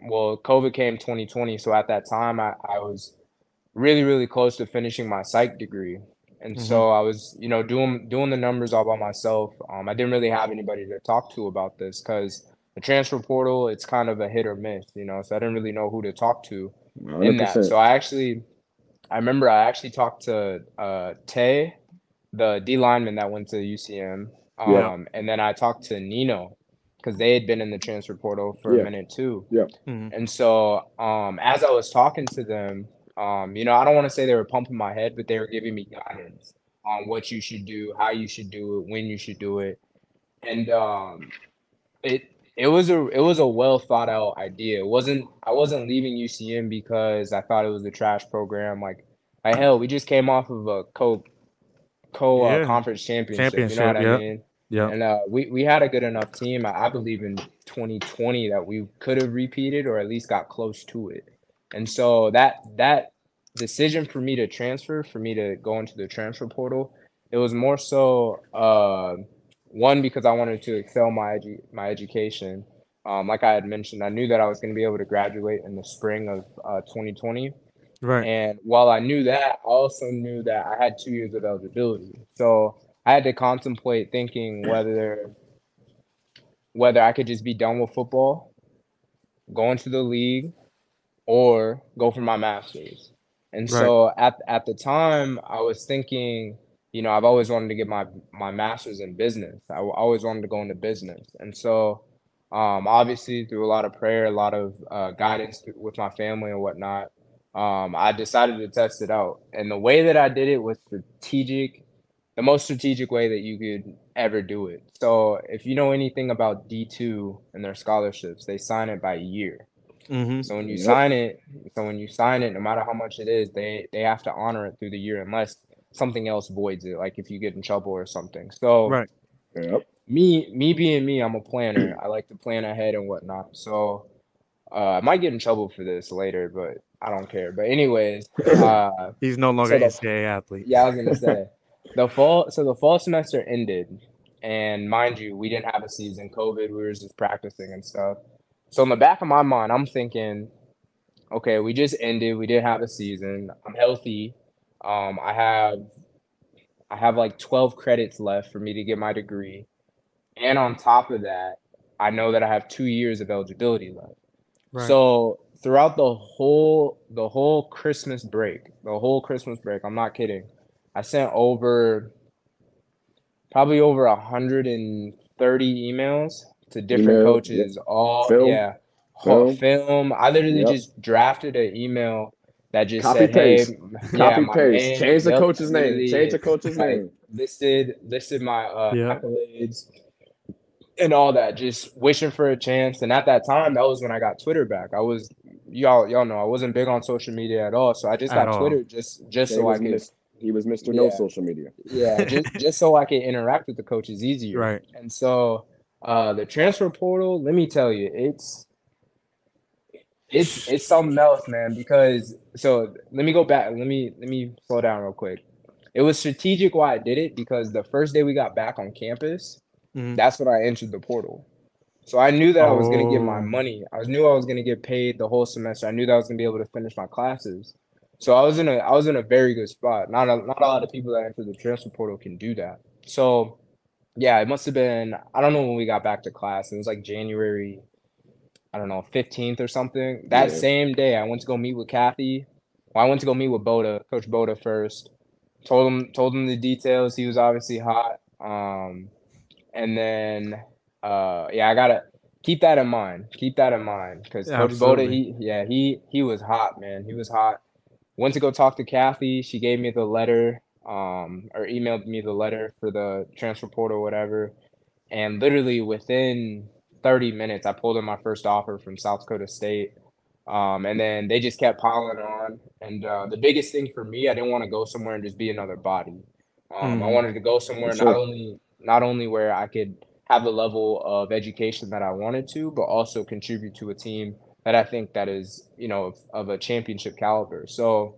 Speaker 4: well, COVID came 2020. So at that time, I, I was really, really close to finishing my psych degree. And so I was, you know, doing doing the numbers all by myself. Um, I didn't really have anybody to talk to about this because the transfer portal, it's kind of a hit or miss, you know. So I didn't really know who to talk to in that. So I actually, I remember I actually talked to uh, Tay, the D lineman that went to UCM, um,
Speaker 3: Yeah.
Speaker 4: and then I talked to Nino because they had been in the transfer portal for
Speaker 3: Yeah.
Speaker 4: a minute too.
Speaker 2: Mhm.
Speaker 4: And so, um, as I was talking to them, um, you know, I don't want to say they were pumping my head, but they were giving me guidance on what you should do, how you should do it, when you should do it, and um, it it was a it was a well thought out idea. It wasn't I wasn't leaving UCM because I thought it was a trash program. Like, like hell, we just came off of a co co uh, conference championship. You know
Speaker 2: Championship,
Speaker 4: what I mean?
Speaker 2: Yeah.
Speaker 4: And uh, we, we had a good enough team. I, I believe in 2020 that we could have repeated or at least got close to it. And so that that decision for me to transfer, for me to go into the transfer portal, it was more so uh, one because I wanted to excel my edu- my education. Um, like I had mentioned, I knew that I was going to be able to graduate in the spring of uh, 2020.
Speaker 2: Right.
Speaker 4: And while I knew that, I also knew that I had two years of eligibility. So I had to contemplate thinking whether whether I could just be done with football, go into the league, or go for my master's. And so at at the time, I was thinking, you know, I've always wanted to get my my master's in business. I always wanted to go into business. And so um, obviously through a lot of prayer, a lot of uh, guidance th- with my family and whatnot, um, I decided to test it out. And the way that I did it was strategic, the most strategic way that you could ever do it. So if you know anything about D2 and their scholarships, they sign it by year.
Speaker 2: Mm-hmm.
Speaker 4: So when you
Speaker 3: Yep.
Speaker 4: sign it, so when you sign it, no matter how much it is, they they have to honor it through the year unless something else voids it, like if you get in trouble or something. So
Speaker 2: Right.
Speaker 3: Yep.
Speaker 4: me me being me, I'm a planner. I like to plan ahead and whatnot. So uh, I might get in trouble for this later, but I don't care. But anyways, uh,
Speaker 2: He's no longer
Speaker 4: So
Speaker 2: an
Speaker 4: the-
Speaker 2: NCAA athlete.
Speaker 4: yeah, I was gonna say the fall. So the fall semester ended, and mind you, we didn't have a season. COVID, we were just practicing and stuff. So in the back of my mind, I'm thinking, okay, we just ended. We didn't have a season. I'm healthy. Um, I have I have like 12 credits left for me to get my degree. And on top of that, I know that I have two years of eligibility left.
Speaker 2: Right.
Speaker 4: So throughout the whole the whole Christmas break, the whole Christmas break, I'm not kidding. I sent over probably over 130 emails to different
Speaker 3: Email,
Speaker 4: coaches. All
Speaker 3: Film.
Speaker 4: yeah,
Speaker 3: Film.
Speaker 4: film. I literally
Speaker 3: Yep.
Speaker 4: just drafted an email that just
Speaker 3: Copy
Speaker 4: said,
Speaker 3: paste.
Speaker 4: "Hey,
Speaker 3: Copy
Speaker 4: my
Speaker 3: paste.
Speaker 4: name-
Speaker 3: Change the coach's name. Change the coach's
Speaker 4: like,
Speaker 3: name.
Speaker 4: listed listed my uh,
Speaker 2: Yeah.
Speaker 4: accolades and all that. Just wishing for a chance. And at that time, that was when I got Twitter back. I was y'all y'all know I wasn't big on social media at all, so I just
Speaker 2: At
Speaker 4: got
Speaker 2: all.
Speaker 4: Twitter just just
Speaker 3: he,
Speaker 4: so I
Speaker 3: was
Speaker 4: could
Speaker 3: mis- he was Mr. No social media.
Speaker 4: yeah just just so I could interact with the coaches easier.
Speaker 2: Right.
Speaker 4: And so uh the transfer portal, let me tell you, it's it's it's something else, man. Because so let me go back. Let me let me slow down real quick. It was strategic why I did it because the first day we got back on campus,
Speaker 2: Mhm.
Speaker 4: that's when I entered the portal. So I knew that I was gonna get my
Speaker 2: Oh.
Speaker 4: money. I knew I was gonna get paid the whole semester. I knew that I was gonna be able to finish my classes. So I was in a I was in a very good spot. Not a, not a lot of people that enter the transfer portal can do that. So yeah, it must have been I don't know when we got back to class. It was like January, I don't know, 15th or something. That
Speaker 3: Yeah.
Speaker 4: same day I went to go meet with Kathy. Well, I went to go meet with Boda, Coach Boda first. Told him told him the details. He was obviously hot. Um and then uh yeah, I gotta keep that in mind. Keep that in mind. Because
Speaker 2: Yeah,
Speaker 4: Coach
Speaker 2: absolutely.
Speaker 4: Boda, he yeah, he he was hot, man. He was hot. Went to go talk to Kathy. She gave me the letter, um, or emailed me the letter for the transfer portal, whatever. And literally within 30 minutes, I pulled in my first offer from South Dakota State. Um, and then they just kept piling on. And uh, the biggest thing for me, I didn't want to go somewhere and just be another body. Um, I
Speaker 2: Mhm.
Speaker 4: wanted to go somewhere
Speaker 3: For
Speaker 4: not only not only where I could have the level of education that I wanted to, but also contribute to a team that I think that is, you know, of, of a championship caliber. So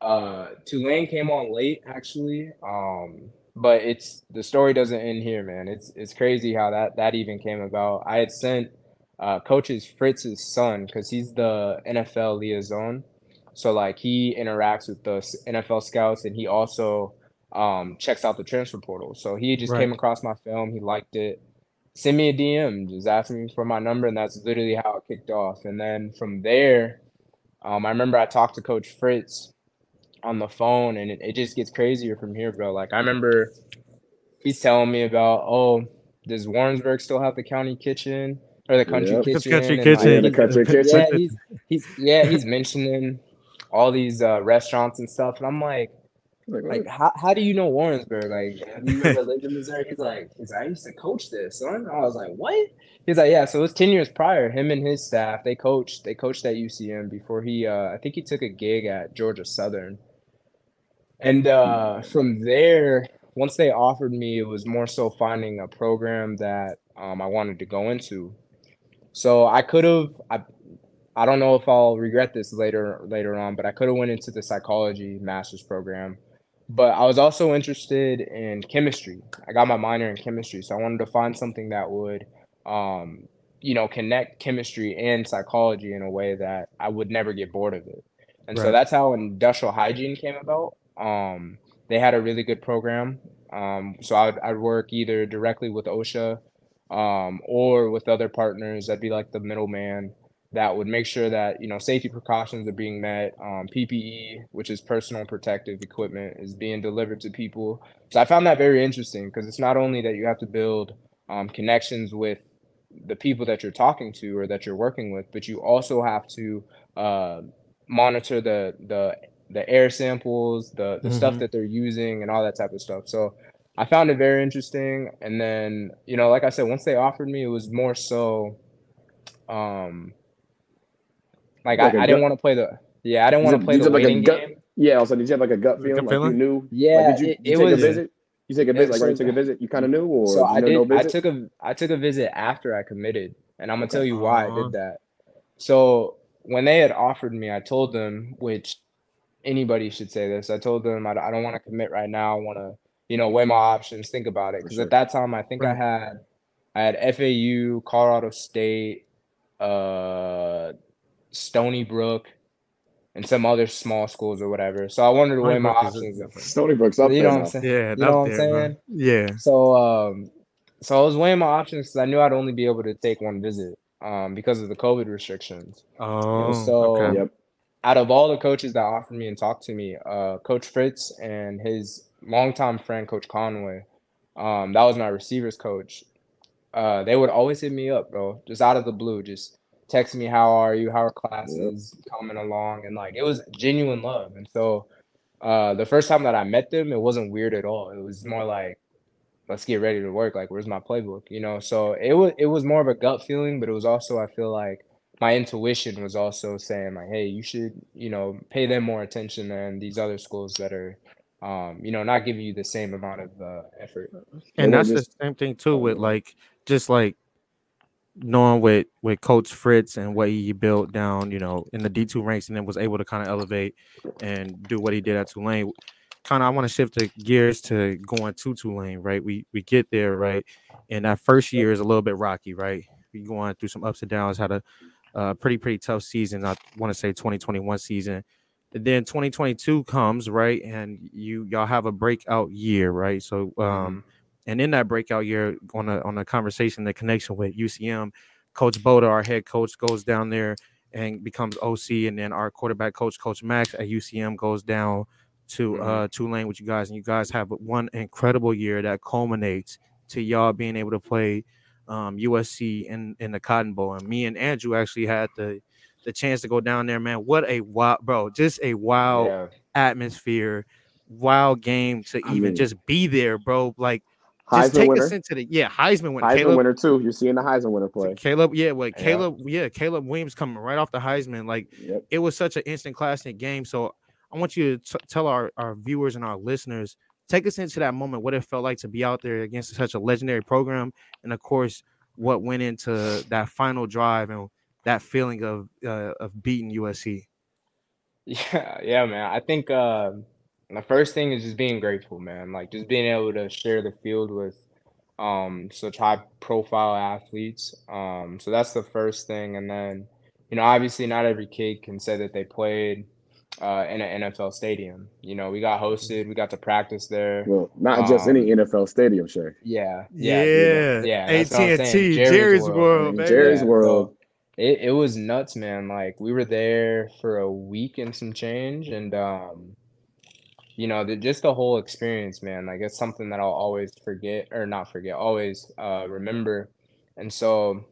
Speaker 4: uh Tulane came on late actually. Um but it's the story doesn't end here, man. It's it's crazy how that that even came about. I had sent uh coaches Fritz's son because he's the NFL liaison. So like he interacts with the NFL scouts and he also um checks out the transfer portal. So he just
Speaker 2: Right.
Speaker 4: came across my film, he liked it. Send me a DM, just ask me for my number, and that's literally how it kicked off. And then from there, um, I remember I talked to Coach Fritz on the phone, and it, it just gets crazier from here, bro. Like I remember he's telling me about, oh, does Warrensburg still have the county kitchen or the country
Speaker 3: Yep.
Speaker 4: kitchen?
Speaker 2: Country
Speaker 4: And,
Speaker 2: kitchen.
Speaker 3: Yeah,
Speaker 4: like,
Speaker 3: the country kitchen.
Speaker 4: yeah, he's he's yeah, he's mentioning all these uh, restaurants and stuff, and I'm like,
Speaker 3: Like,
Speaker 4: like how, how do you know Warrensburg? Like, have you ever lived in Missouri? He's like, he's like, I used to coach this, son. I was like, what? He's like, yeah. So it was ten years prior. Him and his staff, they coached, they coached at UCM before he, uh, I think he took a gig at Georgia Southern, and uh, from there, once they offered me, it was more so finding a program that um, I wanted to go into. So I could have, I, I don't know if I'll regret this later later on, but I could have went into the psychology master's program. But I was also interested in chemistry. I got my minor in chemistry, so I wanted to find something that would, um, you know, connect chemistry and psychology in a way that I would never get bored of it. And so that's how industrial hygiene came about. Um, they had a really good program. Um, so I'd, I'd work either directly with OSHA um, or with other partners. I'd be like the middleman that would make sure that you know safety precautions are being met. Um, PPE, which is personal protective equipment, is being delivered to people. So I found that very interesting because it's not only that you have to build um, connections with the people that you're talking to or that you're working with, but you also have to uh, monitor the the the air samples, the the stuff
Speaker 2: Mhm.
Speaker 4: that they're using, and all that type of stuff. So I found it very interesting. And then you know, like I said, once they offered me, it was more so, um, like,
Speaker 3: Like a
Speaker 4: I, I didn't want to play the yeah, I didn't want to play the
Speaker 3: have like a
Speaker 4: waiting
Speaker 3: gut-
Speaker 4: game.
Speaker 3: Yeah. Also, did you have like a gut
Speaker 2: Gut
Speaker 3: feeling? Like
Speaker 2: feeling?
Speaker 3: you knew?
Speaker 4: Yeah,
Speaker 3: Like, did you,
Speaker 4: it,
Speaker 3: you
Speaker 4: it
Speaker 3: take
Speaker 4: was.
Speaker 3: a visit? You take a visit? Like,
Speaker 4: so-
Speaker 3: when you took a visit, you kind of knew, or
Speaker 4: So I
Speaker 3: did you
Speaker 4: did.
Speaker 3: no
Speaker 4: I took a I took a visit after I committed, and I'm gonna
Speaker 3: Okay.
Speaker 4: tell you why I
Speaker 2: Uh-huh.
Speaker 4: did that. So when they had offered me, I told them, which anybody should say this. I told them I, I don't want to commit right now. I want to, you know, weigh my options, think about it. Because
Speaker 3: sure.
Speaker 4: at that time, I think I had I had FAU, Colorado State, uh, Stony Brook, and some other small schools or whatever. So I wanted to weigh my
Speaker 2: Brook is
Speaker 4: options.
Speaker 2: different.
Speaker 3: Stony Brook's up
Speaker 4: You
Speaker 3: there
Speaker 4: know what. I'm saying?
Speaker 2: Yeah,
Speaker 4: You know what I'm
Speaker 2: there, bro.
Speaker 4: saying?
Speaker 2: Yeah.
Speaker 4: So um, so I was weighing my options because I knew I'd only be able to take one visit um because of the COVID restrictions.
Speaker 2: Oh,
Speaker 4: so-
Speaker 2: okay.
Speaker 3: Yep.
Speaker 4: Out of all the coaches that offered me and talked to me, uh, Coach Fritz and his longtime friend, Coach Conway, um, that was my receivers coach. Uh, they would always hit me up, bro, just out of the blue, just text me, "How are you? How are classes coming along?" And like, it was genuine love. And so, uh, the first time that I met them, it wasn't weird at all. It was more like, "Let's get ready to work." Like, where's my playbook? You know. So it was it was more of a gut feeling, but it was also I feel like my intuition was also saying like, hey, you should, you know, pay them more attention than these other schools that are, um, you know, not giving you the same amount of uh, effort.
Speaker 2: and
Speaker 3: Yeah,
Speaker 2: that's
Speaker 3: just-
Speaker 2: the same thing too with like just like knowing with with coach fritz and what he built down you know in the d2 ranks and then was able to kind of elevate and do what he did at tulane. Kind of i want to shift the gears to going to tulane right? We we get there right? And that first year is a little bit rocky right? We going through some ups and downs how a uh, pretty pretty tough season i want to say 2021 season. And then 2022 comes right and you y'all have a breakout year right? So um and in that breakout year, on a on a conversation, the connection with UCM, Coach Boda, our head coach, goes down there and becomes OC, and then our quarterback coach, Coach Max at UCM, goes down to
Speaker 4: Mhm.
Speaker 2: uh Tulane with you guys, and you guys have one incredible year that culminates to y'all being able to play um, USC in in the Cotton Bowl. And me and Andrew actually had the the chance to go down there, man. What a wild, bro! Just a wild
Speaker 4: Yeah.
Speaker 2: atmosphere, wild game to
Speaker 3: I
Speaker 2: even
Speaker 3: mean-
Speaker 2: just be there, bro. Like just
Speaker 3: Heisman
Speaker 2: take
Speaker 3: winner.
Speaker 2: us into the yeah Heisman winner.
Speaker 3: Heisman
Speaker 2: Caleb,
Speaker 3: winner too. You're seeing the Heisman winner play.
Speaker 2: Caleb, yeah, well,
Speaker 4: Yeah.
Speaker 2: Caleb, yeah, Caleb Williams coming right off the Heisman. Like
Speaker 3: Yep.
Speaker 2: it was such an instant classic game. So I want you to t- tell our our viewers and our listeners, take us into that moment, what it felt like to be out there against such a legendary program, and of course, what went into that final drive and that feeling of uh, of beating USC.
Speaker 4: Yeah, yeah, man. I think uh, the first thing is just being grateful, man. Like just being able to share the field with um such high profile athletes. Um, so that's the first thing, and then you know, obviously, not every kid can say that they played uh, in an NFL stadium. You know, we got hosted, we got to practice there.
Speaker 3: Well, not just
Speaker 4: Um,
Speaker 3: any NFL stadium, Shae.
Speaker 4: Yeah,
Speaker 2: Yeah,
Speaker 4: yeah, yeah. that's what I'm
Speaker 2: AT&T,
Speaker 4: saying,
Speaker 2: Jerry's
Speaker 4: I
Speaker 2: World,
Speaker 4: mean.
Speaker 3: Jerry's
Speaker 4: yeah,
Speaker 3: World.
Speaker 4: so it, it was nuts, man. Like we were there for a week and some change, and um, you know, the, just the whole experience, man. Like it's something that I'll always forget, or not forget, always uh, remember. And so,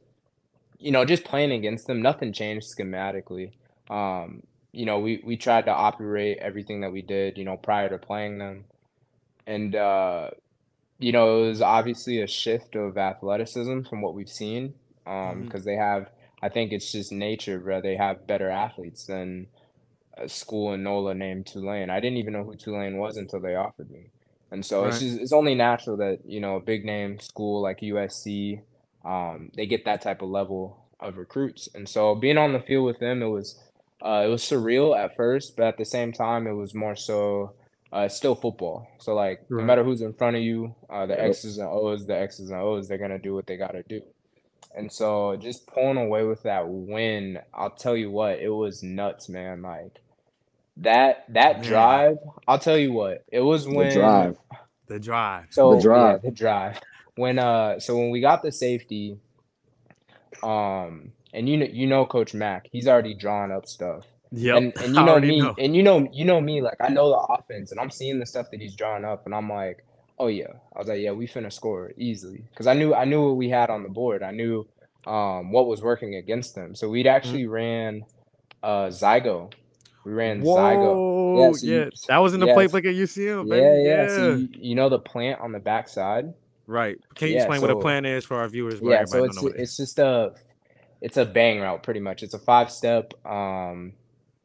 Speaker 4: you know, just playing against them, nothing changed schematically. Um, you know, we we tried to operate everything that we did, you know, prior to playing them, and uh, you know, it was obviously a shift of athleticism from what we've seen, um,
Speaker 2: Mhm.
Speaker 4: because they have. I think it's just nature, where they have better athletes than a school in NOLA named Tulane. I didn't even know who Tulane was until they offered me. And so it's just it's only natural that, you know, a big name school like USC, um, they get that type of level of recruits. And so being on the field with them, it was uh, it was surreal at first, but at the same time, it was more so uh, still football. So like no matter who's in front of you, uh, the
Speaker 3: Yep.
Speaker 4: X's and O's, the X's and O's, they're gonna do what they gotta do. And so just pulling away with that win, I'll tell you what, it was nuts, man. Like that that
Speaker 2: Man.
Speaker 4: drive, I'll tell you what, it was when
Speaker 3: The drive.
Speaker 2: The drive.
Speaker 4: so
Speaker 3: The drive.
Speaker 4: yeah, the drive. When uh so when we got the safety, um and you know you know Coach Mack, he's already drawn up stuff.
Speaker 2: Yep.
Speaker 4: And and you know me,
Speaker 2: know.
Speaker 4: and you know you know me, like I know the offense, and I'm seeing the stuff that he's drawing up, and I'm like, oh yeah. I was like, yeah, we finna score easily, because I knew I knew what we had on the board. I knew um what was working against them. So we'd actually ran uh Zygo. We ran Zygo.
Speaker 2: Whoa,
Speaker 4: Yeah,
Speaker 2: yeah,
Speaker 4: so you-
Speaker 2: that was in the
Speaker 4: yes.
Speaker 2: playbook at UCM, baby.
Speaker 4: Yeah,
Speaker 2: Yeah,
Speaker 4: yeah. So you, you know the plant on the backside.
Speaker 2: right. Can you
Speaker 4: Yeah,
Speaker 2: explain what a
Speaker 4: so-
Speaker 2: plan is for our viewers?
Speaker 4: Yeah, so it's
Speaker 2: don't know what it is.
Speaker 4: it's just a it's a bang route pretty much. It's a five step um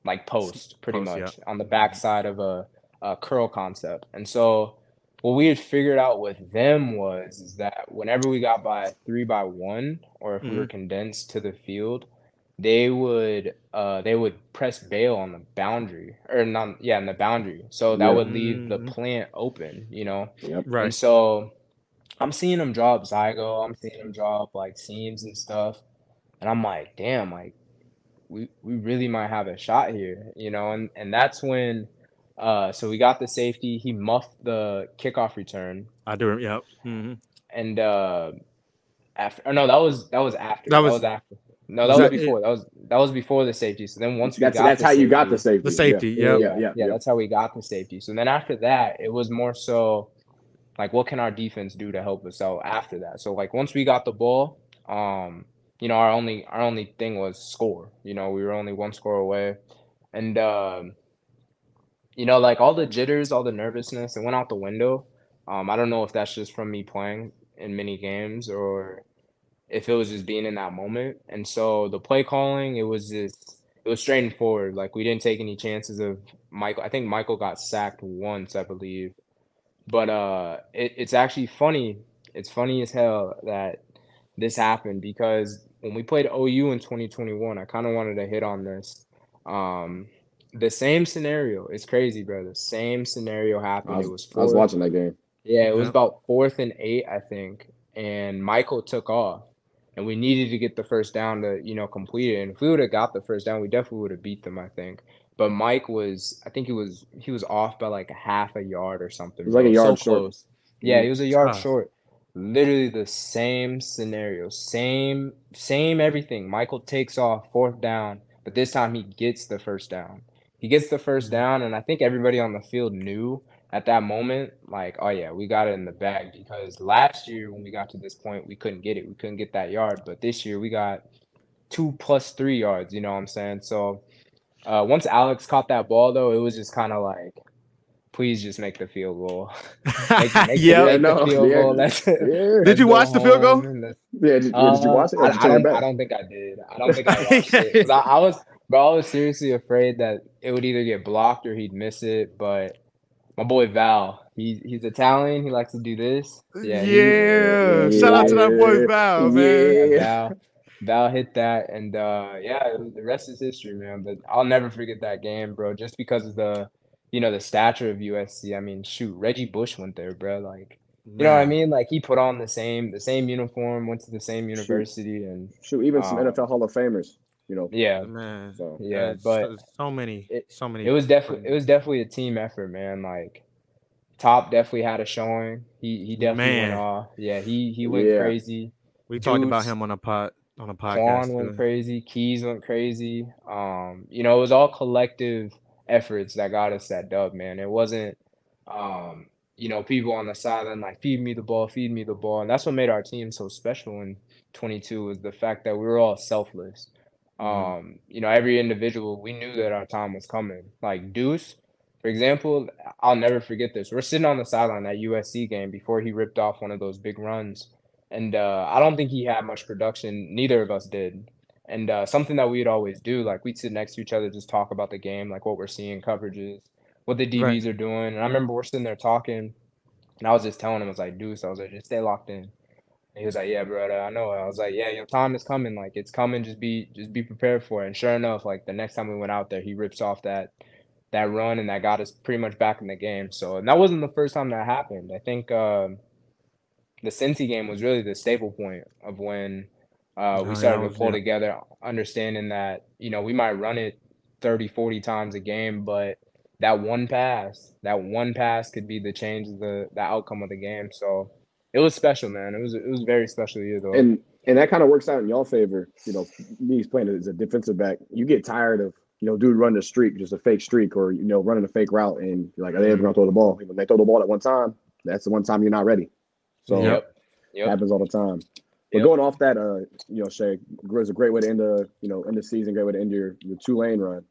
Speaker 4: like post pretty
Speaker 2: Post, yeah.
Speaker 4: much on the backside of a, a curl concept. And so what we had figured out with them was is that whenever we got by three by one or if we were
Speaker 2: Mm-hmm.
Speaker 4: condensed to the field, they would uh they would press bail on the boundary or not yeah, in the boundary. So that
Speaker 3: Yeah.
Speaker 4: would leave the
Speaker 2: Mhm.
Speaker 4: plant open, you know.
Speaker 3: Yep.
Speaker 2: right.
Speaker 4: And so I'm seeing them draw up Zygo. I'm seeing them draw up like seams and stuff. And I'm like, damn, like we we really might have a shot here, you know, and and that's when uh so we got the safety, he muffed the kickoff return
Speaker 2: I do. rem- Yep. hmm
Speaker 4: and uh after or no, that was that was after.
Speaker 2: That
Speaker 4: That
Speaker 2: was-
Speaker 4: was, after. No, that
Speaker 2: Was
Speaker 4: was
Speaker 2: that it?
Speaker 4: before. That was that was before the safety. So then once we
Speaker 3: That's
Speaker 4: got
Speaker 3: that's
Speaker 4: the
Speaker 3: how you got the
Speaker 4: safety-
Speaker 3: safety.
Speaker 2: The safety,
Speaker 3: Yeah,
Speaker 2: yep.
Speaker 3: yeah, yeah,
Speaker 4: yeah,
Speaker 3: yeah.
Speaker 4: that's how we got the safety. So then after that, it was more so like what can our defense do to help us out after that? So like once we got the ball, um, you know, our only our only thing was score. You know, we were only one score away. And um, you know, like all the jitters, all the nervousness, it went out the window. Um, I don't know if that's just from me playing in many games or if it was just being in that moment. And so the play calling, it was just it was straight and forward. Like we didn't take any chances of Michael. I think Michael got sacked once, I believe. But uh, it, it's actually funny. It's funny as hell that this happened because when we played OU in 2021, I kind of wanted to hit on this. Um, the same scenario. It's crazy, bro. The same scenario happened.
Speaker 3: I was,
Speaker 4: it was
Speaker 3: I was watching that game.
Speaker 4: yeah, it was about fourth and eight, I think. And Michael took off. And we needed to get the first down to, you know, complete it. And if we would have got the first down, we definitely would have beat them, I think. But Mike was, I think he was, he was off by like a half a yard or something.
Speaker 3: He was like a yard
Speaker 4: so
Speaker 3: short.
Speaker 4: close. Yeah, he was a yard
Speaker 2: Tough.
Speaker 4: short. Literally the same scenario, same, same everything. Michael takes off fourth down, but this time he gets the first down. He gets the first down, and I think everybody on the field knew at that moment, like, oh yeah, we got it in the bag because last year when we got to this point, we couldn't get it. We couldn't get that yard, but this year we got two plus three yards. You know what I'm saying? So uh, once Alex caught that ball, though, it was just kind of like, please just make the field goal. make, make,
Speaker 2: yeah.
Speaker 4: make
Speaker 3: no,
Speaker 4: the field
Speaker 3: yeah.
Speaker 4: goal. Let's,
Speaker 3: Yeah.
Speaker 2: Did you watch the field goal?
Speaker 4: home
Speaker 3: Yeah, did, yeah, did you watch it?
Speaker 4: I,
Speaker 3: you
Speaker 4: I don't.
Speaker 3: it?
Speaker 4: I don't think I did. I don't think I watched it. I, I was, bro. I was seriously afraid that it would either get blocked or he'd miss it. But my boy Val, he he's Italian. He likes to do this.
Speaker 2: Yeah.
Speaker 4: Yeah. he-
Speaker 3: yeah,
Speaker 2: Shout out to that boy Val, man.
Speaker 3: yeah.
Speaker 4: yeah, Val, Val hit that, and uh, yeah, the rest is history, man. But I'll never forget that game, bro. Just because of the, you know, the stature of USC. I mean, shoot, Reggie Bush went there, bro. Like, you know what I mean? Like, he put on the same the same uniform, went to the same university, and
Speaker 3: Shoot, even some
Speaker 4: Uh,
Speaker 3: NFL Hall of Famers, you know.
Speaker 4: yeah,
Speaker 2: Man.
Speaker 3: So
Speaker 4: yeah. But
Speaker 2: so, so many,
Speaker 4: it-
Speaker 2: so many.
Speaker 4: it was definitely it was definitely a team effort, man. Like, Top definitely had a showing. He he definitely
Speaker 2: Man.
Speaker 4: went off. Yeah, he he went
Speaker 3: Yeah.
Speaker 4: crazy.
Speaker 2: We talked about him on a pot on a podcast.
Speaker 4: Quan went crazy. Keys went crazy. Um, you know, it was all collective efforts that got us that dub, man. It wasn't, um, you know, people on the sideline like feed me the ball, feed me the ball, and that's what made our team so special in 22 was the fact that we were all selfless.
Speaker 2: Mhm.
Speaker 4: Um, you know, every individual, we knew that our time was coming. Like Deuce, for example, I'll never forget this. We're sitting on the sideline that USC game before he ripped off one of those big runs. And uh, I don't think he had much production. Neither of us did. And uh, something that we'd always do, like we'd sit next to each other, just talk about the game, like what we're seeing, coverages, what the DBs
Speaker 2: Right.
Speaker 4: are doing. And I remember we're sitting there talking, and I was just telling him, I was like, Deuce, I was like, just stay locked in. And he was like, Yeah, brother, I know. I was like, Yeah, your time is coming. Like it's coming. Just be just be prepared for it. And sure enough, like the next time we went out there, he rips off that that run and that got us pretty much back in the game. So and that wasn't the first time that happened. I think um the Cincy game was really the staple point of when uh,
Speaker 2: Oh,
Speaker 4: we
Speaker 2: yeah,
Speaker 4: started
Speaker 2: that
Speaker 4: to pull
Speaker 2: yeah.
Speaker 4: together, understanding that, you know, we might run it 30, 40 times a game, but that one pass, that one pass could be the change of the, the outcome of the game. So it was special, man. It was it was very special year though.
Speaker 3: and and that kind of works out in y'all favor. You know, me playing as a defensive back, you get tired of you know, dude running a streak, just a fake streak, or you know, running a fake route, and you're like, are they ever gonna throw the ball? When they throw the ball at one time, that's the one time you're not ready. So
Speaker 4: yep. Yep.
Speaker 3: happens all the time. But
Speaker 4: Yep.
Speaker 3: going off that, uh, you know, Shae, it was a great way to end the, you know, end the season, great way to end your your Tulane run.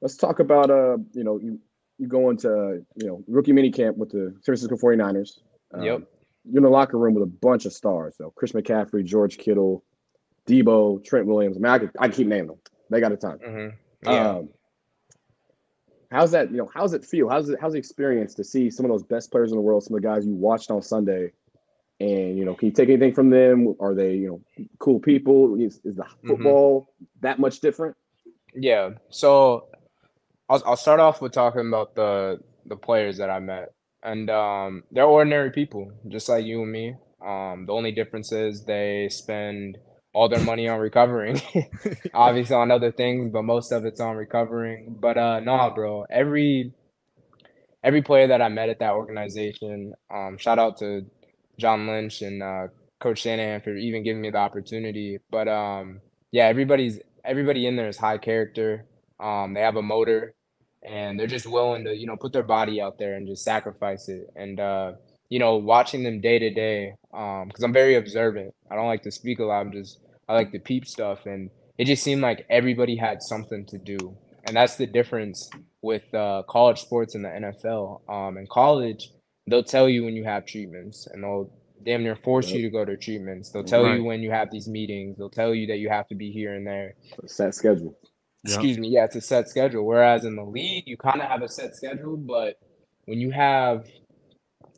Speaker 3: Let's talk about, uh, you know, you you go into, you know, rookie mini camp with the San Francisco 49ers. Um,
Speaker 4: Yep.
Speaker 3: You're in the locker room with a bunch of stars. So Chris McCaffrey, George Kittle, Deebo, Trent Williams. I mean, I could I could keep naming them. They got a ton.
Speaker 4: hmm Yeah.
Speaker 3: Um, how's that? You know, how's it feel? How's it? How's the experience to see some of those best players in the world, some of the guys you watched on Sunday, and you know, can you take anything from them? Are they you know cool people? Is, is the
Speaker 4: Mm-hmm.
Speaker 3: football that much different?
Speaker 4: Yeah. So I'll I'll start off with talking about the the players that I met. And um they're ordinary people, just like you and me. Um the only difference is they spend all their money on recovering. Obviously on other things, but most of it's on recovering. But uh no, bro. Every every player that I met at that organization, um, shout out to John Lynch and uh, Coach Shanahan for even giving me the opportunity. But um, yeah, everybody's everybody in there is high character. Um, they have a motor, and they're just willing to you know put their body out there and just sacrifice it. And uh, you know, watching them day to day, because I'm very observant. I don't like to speak a lot. I'm just I like to peep stuff, and it just seemed like everybody had something to do, and that's the difference with uh, college sports and the NFL. Um, in college, they'll tell you when you have treatments, and they'll damn near force you to go to treatments. They'll tell
Speaker 2: Right.
Speaker 4: you when you have these meetings. They'll tell you that you have to be here and there.
Speaker 3: Set schedule.
Speaker 2: Yeah.
Speaker 4: Excuse me. Yeah, it's a set schedule. Whereas in the league, you kind of have a set schedule, but when you have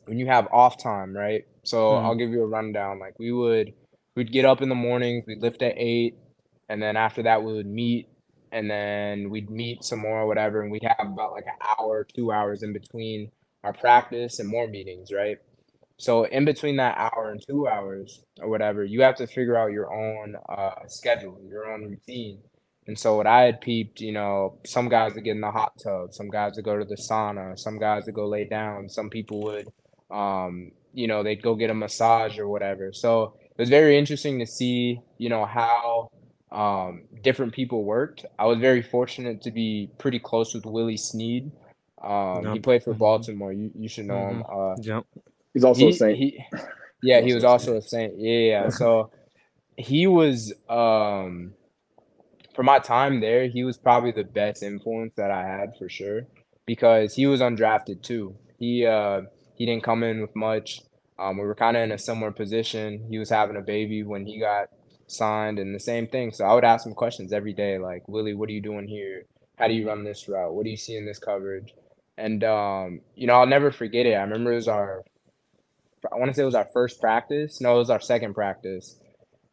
Speaker 4: when you have off time, right? So
Speaker 2: Mhm.
Speaker 4: I'll give you a rundown. Like we would we'd get up in the mornings, we'd lift at eight, and then after that we would meet, and then we'd meet some more or whatever, and we'd have about like an hour, two hours in between our practice and more meetings, right? So in between that hour and two hours or whatever, you have to figure out your own uh, schedule, your own routine. And so what I had peeped, you know, some guys would get in the hot tub, some guys would go to the sauna, some guys would go lay down, some people would, um, you know, they'd go get a massage or whatever. So it was very interesting to see, you know, how um, different people worked. I was very fortunate to be pretty close with Willie Snead. Um, He played for
Speaker 2: Mhm.
Speaker 4: Baltimore. You you should know him. Uh,
Speaker 2: Yep.
Speaker 3: He's also
Speaker 4: he,
Speaker 3: a saint.
Speaker 4: he- yeah, he
Speaker 3: Also
Speaker 4: was
Speaker 3: a
Speaker 4: also a saint. Yeah, yeah. So he was um for my time there, he was probably the best influence that I had for sure because he was undrafted too. He uh he didn't come in with much. Um, we were kind of in a similar position. He was having a baby when he got signed, and the same thing. So I would ask him questions every day, like Willie, what are you doing here? How do you run this route? What do you see in this coverage? And um, you know, I'll never forget it. I remember it was our I want to say it was our first practice. No, it was our second practice.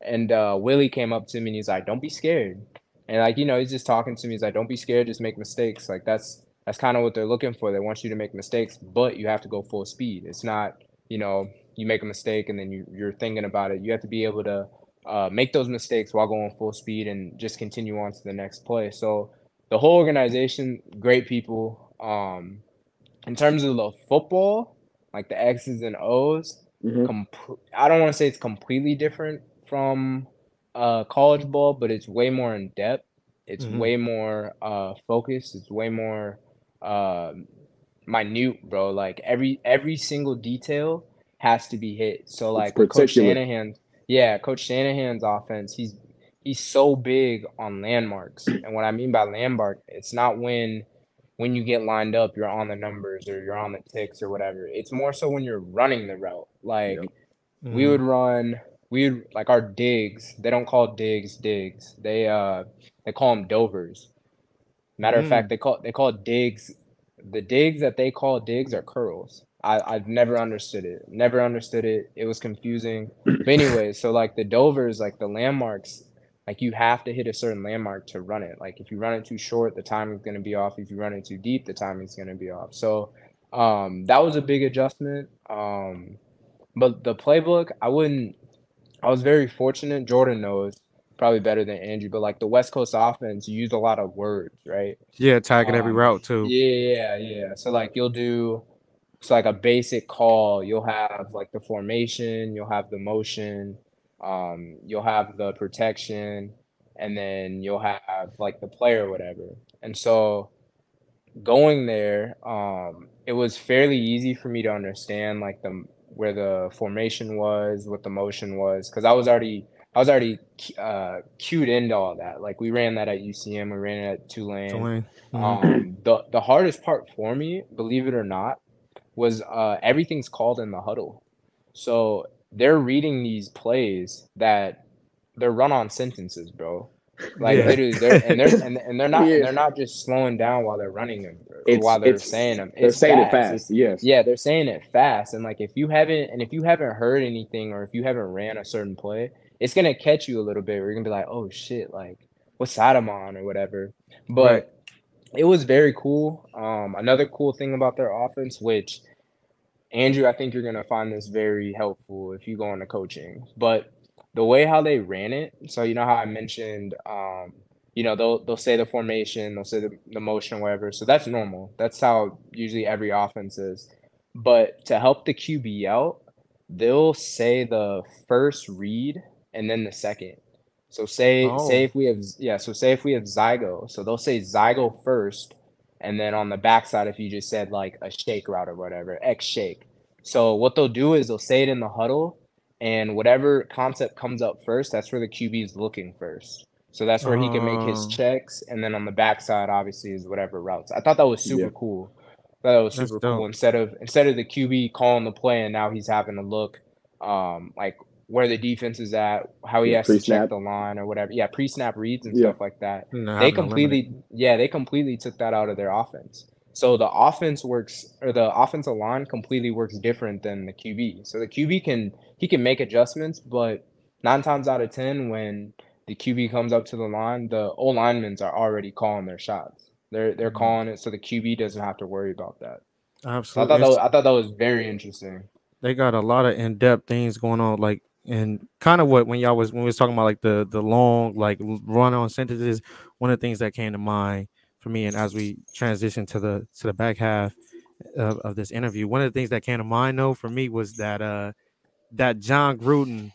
Speaker 4: And uh, Willie came up to me and he's like, "Don't be scared." And like you know, he's just talking to me. He's like, "Don't be scared. Just make mistakes." Like that's that's kind of what they're looking for. They want you to make mistakes, but you have to go full speed. It's not you know you make a mistake and then you you're thinking about it. You have to be able to uh, make those mistakes while going full speed and just continue on to the next play. So the whole organization, great people. Um, in terms of the football, like the X's and O's,
Speaker 3: Mhm.
Speaker 4: com- I don't want to say it's completely different from uh, college ball, but it's way more in depth. It's
Speaker 2: Mhm.
Speaker 4: way more uh, focused. It's way more uh, minute, bro. Like every every single detail has to be hit. So like Coach. Shanahan, yeah, Coach Shanahan's offense, he's he's so big on landmarks. And what I mean by landmark, it's not when when you get lined up, you're on the numbers or you're on the ticks or whatever. It's more so when you're running the route. Like
Speaker 3: Yep.
Speaker 4: we would run, we would like our digs. They don't call digs digs. They uh they call them dovers. Matter of
Speaker 2: Mm.
Speaker 4: fact, they call they call digs. The digs that they call digs are curls. I I've never understood it. Never understood it. It was confusing. But anyway, so like the dovers, like the landmarks, like you have to hit a certain landmark to run it. Like if you run it too short, the timing's gonna be off. If you run it too deep, the timing's gonna be off. So um that was a big adjustment. Um but the playbook, I wouldn't I was very fortunate. Jordan knows probably better than Andrew, but like the West Coast offense, you use a lot of words, right?
Speaker 2: Yeah, tagging every
Speaker 4: Um,
Speaker 2: route too.
Speaker 4: Yeah, yeah. Yeah. So like you'll do it's like a basic call. You'll have like the formation, you'll have the motion, um, you'll have the protection, and then you'll have like the player, whatever. And so going there, um, it was fairly easy for me to understand like the where the formation was, what the motion was, because I was already I was already uh, cued into all that. Like we ran that at UCM, we ran it at Tulane.
Speaker 2: Tulane. Mhm.
Speaker 4: Um, the the hardest part for me, believe it or not, was uh, everything's called in the huddle. So they're reading these plays that they're run on sentences, bro. Like
Speaker 2: Yeah.
Speaker 4: literally, they're and they're and, and they're not
Speaker 3: Yeah.
Speaker 4: they're not just slowing down while they're running them or
Speaker 3: It's-
Speaker 4: while they're saying them.
Speaker 3: They're
Speaker 4: It's
Speaker 3: saying it
Speaker 4: fast.
Speaker 3: fast. Yes.
Speaker 4: Yeah, they're saying it fast, and like if you haven't and if you haven't heard anything or if you haven't ran a certain play, it's gonna catch you a little bit. Where you're gonna be like, oh shit, like what side I'm on or whatever. But
Speaker 2: Right.
Speaker 4: it was very cool. Um, another cool thing about their offense, which Andrew, I think you're gonna find this very helpful if you go into coaching. But the way how they ran it. So you know how I mentioned, um, you know, they'll they'll say the formation, they'll say the, the motion, whatever. So that's normal. That's how usually every offense is. But to help the QB out, they'll say the first read and then the second. So say
Speaker 2: Oh.
Speaker 4: say if we have yeah, so say if we have Zygo, so they'll say Zygo first, and then on the backside, if you just said like a shake route or whatever, X shake. So what they'll do is they'll say it in the huddle, and whatever concept comes up first, that's where the QB is looking first. So that's where he can make his
Speaker 2: Oh.
Speaker 4: checks, and then on the backside, obviously, is whatever routes. I thought that was super
Speaker 3: Yeah.
Speaker 4: cool. I thought that was super cool. Instead of instead of the QB calling the play, and now he's having to look, um, like where the defense is at, how he
Speaker 3: Yeah,
Speaker 4: has to check the line or whatever. Yeah, pre-snap reads and
Speaker 3: Yeah.
Speaker 4: stuff like that
Speaker 2: Nah,
Speaker 4: they completely
Speaker 2: limited.
Speaker 4: yeah they completely took that out of their offense so the offense works or the offensive line completely works different than the qb so the qb can he can make adjustments but nine times out of ten when the qb comes up to the line the o linemen are already calling their shots they're they're
Speaker 2: Mhm.
Speaker 4: calling it so the qb doesn't have to worry about that so i thought that was, i thought that was very interesting
Speaker 2: they got a lot of in-depth things going on like and kind of what when y'all was when we was talking about like the the long like run on sentences one of the things that came to mind for me and as we transition to the to the back half of, of this interview one of the things that came to mind though for me was that uh that jon gruden